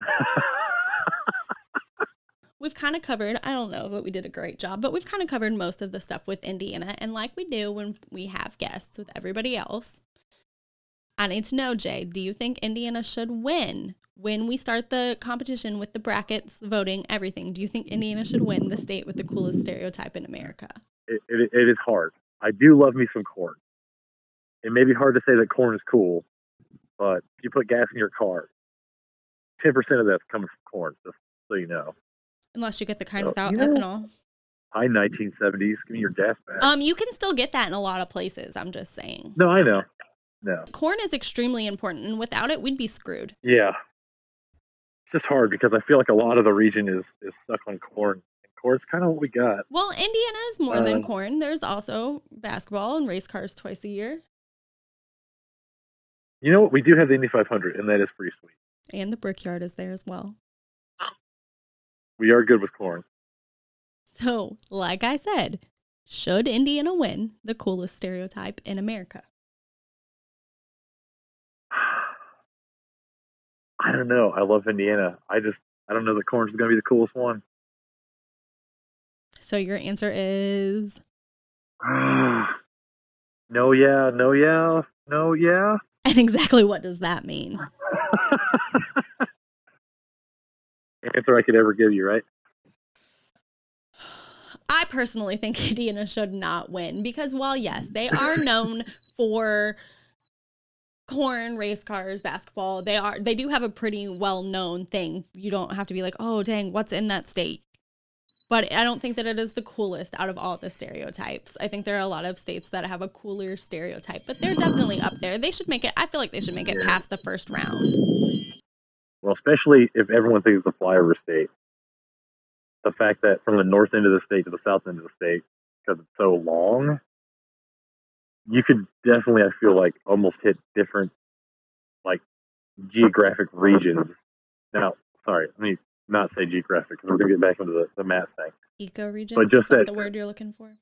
we've kind of covered, I don't know that we did a great job, but we've kind of covered most of the stuff with Indiana. And like we do when we have guests with everybody else, I need to know, Jay, do you think Indiana should win when we start the competition with the brackets, voting, everything? Do you think Indiana should win the state with the coolest stereotype in America? It, it, it is hard. I do love me some corn. It may be hard to say that corn is cool, but if you put gas in your car, 10% of that's coming from corn, just so you know. Unless you get the kind without yeah. ethanol. High 1970s, give me your gas back. Um, you can still get that in a lot of places. I'm just saying. no, I know. No. Corn is extremely important, and without it, we'd be screwed. Yeah. It's just hard because I feel like a lot of the region is, is stuck on corn. And corn's kind of what we got. Well, Indiana is more than Uh, corn. There's also basketball and race cars twice a year, You know what? We do have the Indy 500, and that is pretty sweet. and the Brickyard is there as well. We are good with corn. So, like I said, should Indiana win the coolest stereotype in America? I don't know. I love Indiana. I just I don't know that corn's going to be the coolest one. So your answer is no, yeah, no, yeah, no, yeah. and exactly what does that mean? Answer I could ever give you, right? I personally think Indiana should not win because while yes, they are known for corn, race cars, basketball, they are they do have a pretty well-known thing. You don't have to be like, "Oh, dang, what's in that state?" But I don't think that it is the coolest out of all the stereotypes. I think there are a lot of states that have a cooler stereotype, but they're definitely up there. They should make it I feel like they should make it past the first round. Well, especially if everyone thinks it's a flyover state. The fact that from the north end of the state to the south end of the state, because it's so long, you could definitely, I feel like, almost hit different, like, geographic regions. Now, sorry, let me not say geographic because we're going to get back into the, the math thing. Eco regions just is that that- the word you're looking for?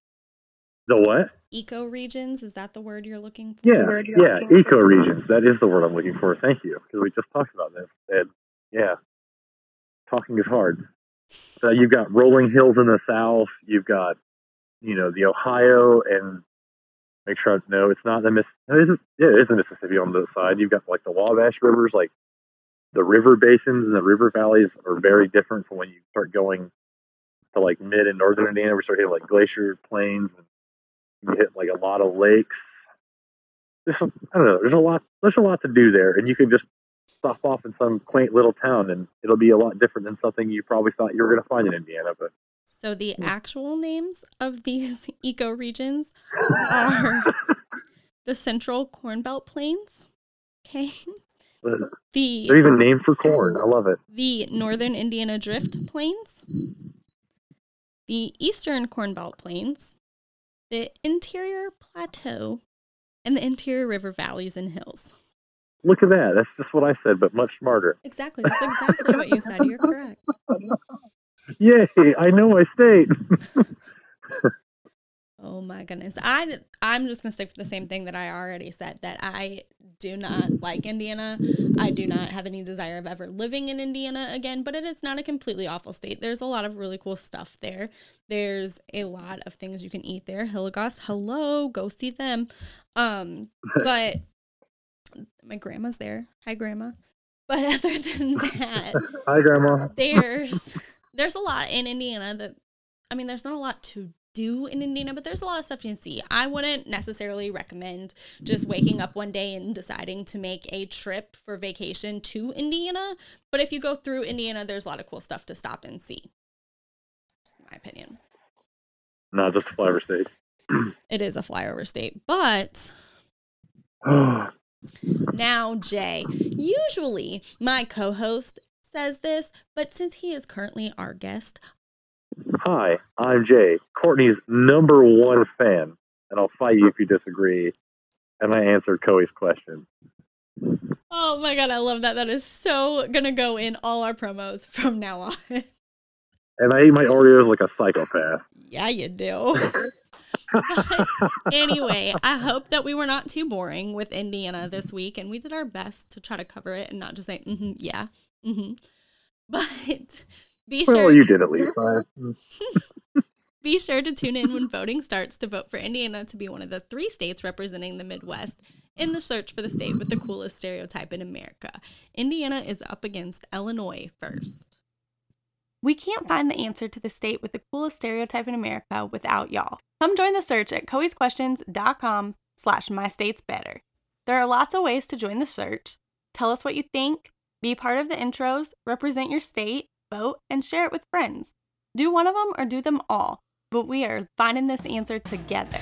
The what? Eco regions is that the word you're looking for? Yeah, yeah, eco regions. That is the word I'm looking for. Thank you, because we just talked about this. And yeah, talking is hard. So you've got rolling hills in the south. You've got, you know, the Ohio and make sure I know it's not the Miss. No, it isn't. Yeah, it is the Mississippi on the side. You've got like the Wabash rivers, like the river basins and the river valleys are very different from when you start going to like mid and northern Indiana. We start hitting like glacier plains and you hit like a lot of lakes there's some, I don't know. There's a lot. There's a lot to do there, and you can just stop off in some quaint little town, and it'll be a lot different than something you probably thought you were going to find in Indiana. But So the hmm. actual names of these eco regions are the Central Corn Belt Plains, okay, The, they're the even named for corn. I love it. the Northern Indiana Drift Plains, the Eastern Corn Belt Plains, the Interior Plateau, and the Interior River Valleys and Hills. Look at that. That's just what I said, but much smarter. Exactly. That's exactly what you said. You're correct. Yay! I know my state. Oh my goodness. I I'm just going to stick with the same thing that I already said that I do not like Indiana. I do not have any desire of ever living in Indiana again, but it is not a completely awful state. There's a lot of really cool stuff there. There's a lot of things you can eat there. Hilligoss, hello, go see them. Um, but my grandma's there. Hi grandma. But other than that, Hi, Grandma. there's there's a lot in Indiana that I mean there's not a lot to do in Indiana, but there's a lot of stuff you can see. I wouldn't necessarily recommend just waking up one day and deciding to make a trip for vacation to Indiana, but if you go through Indiana, there's a lot of cool stuff to stop and see. Just my opinion. Not just a flyover state. It is a flyover state, but now Jay, usually my co-host says this, but since he is currently our guest, Hi, I'm Jay, Courtney's number one fan, and I'll fight you if you disagree. And I answered Coey's question. Oh my god, I love that. That is so gonna go in all our promos from now on. And I eat my Oreos like a psychopath. yeah, you do. Anyway, I hope that we were not too boring with Indiana this week, and we did our best to try to cover it and not just say, mm-hmm, yeah, mm-hmm. But be Well, sure you did at least. Be sure to tune in when voting starts to vote for Indiana to be one of the three states representing the Midwest in the search for the state with the coolest stereotype in America. Indiana is up against Illinois first. We can't find the answer to the state with the coolest stereotype in America without y'all. Come join the search at coeysquestions.com slash my state's better. There are lots of ways to join the search. Tell us what you think, be part of the intros, represent your state, vote, and share it with friends. Do one of them or do them all, but we are finding this answer together.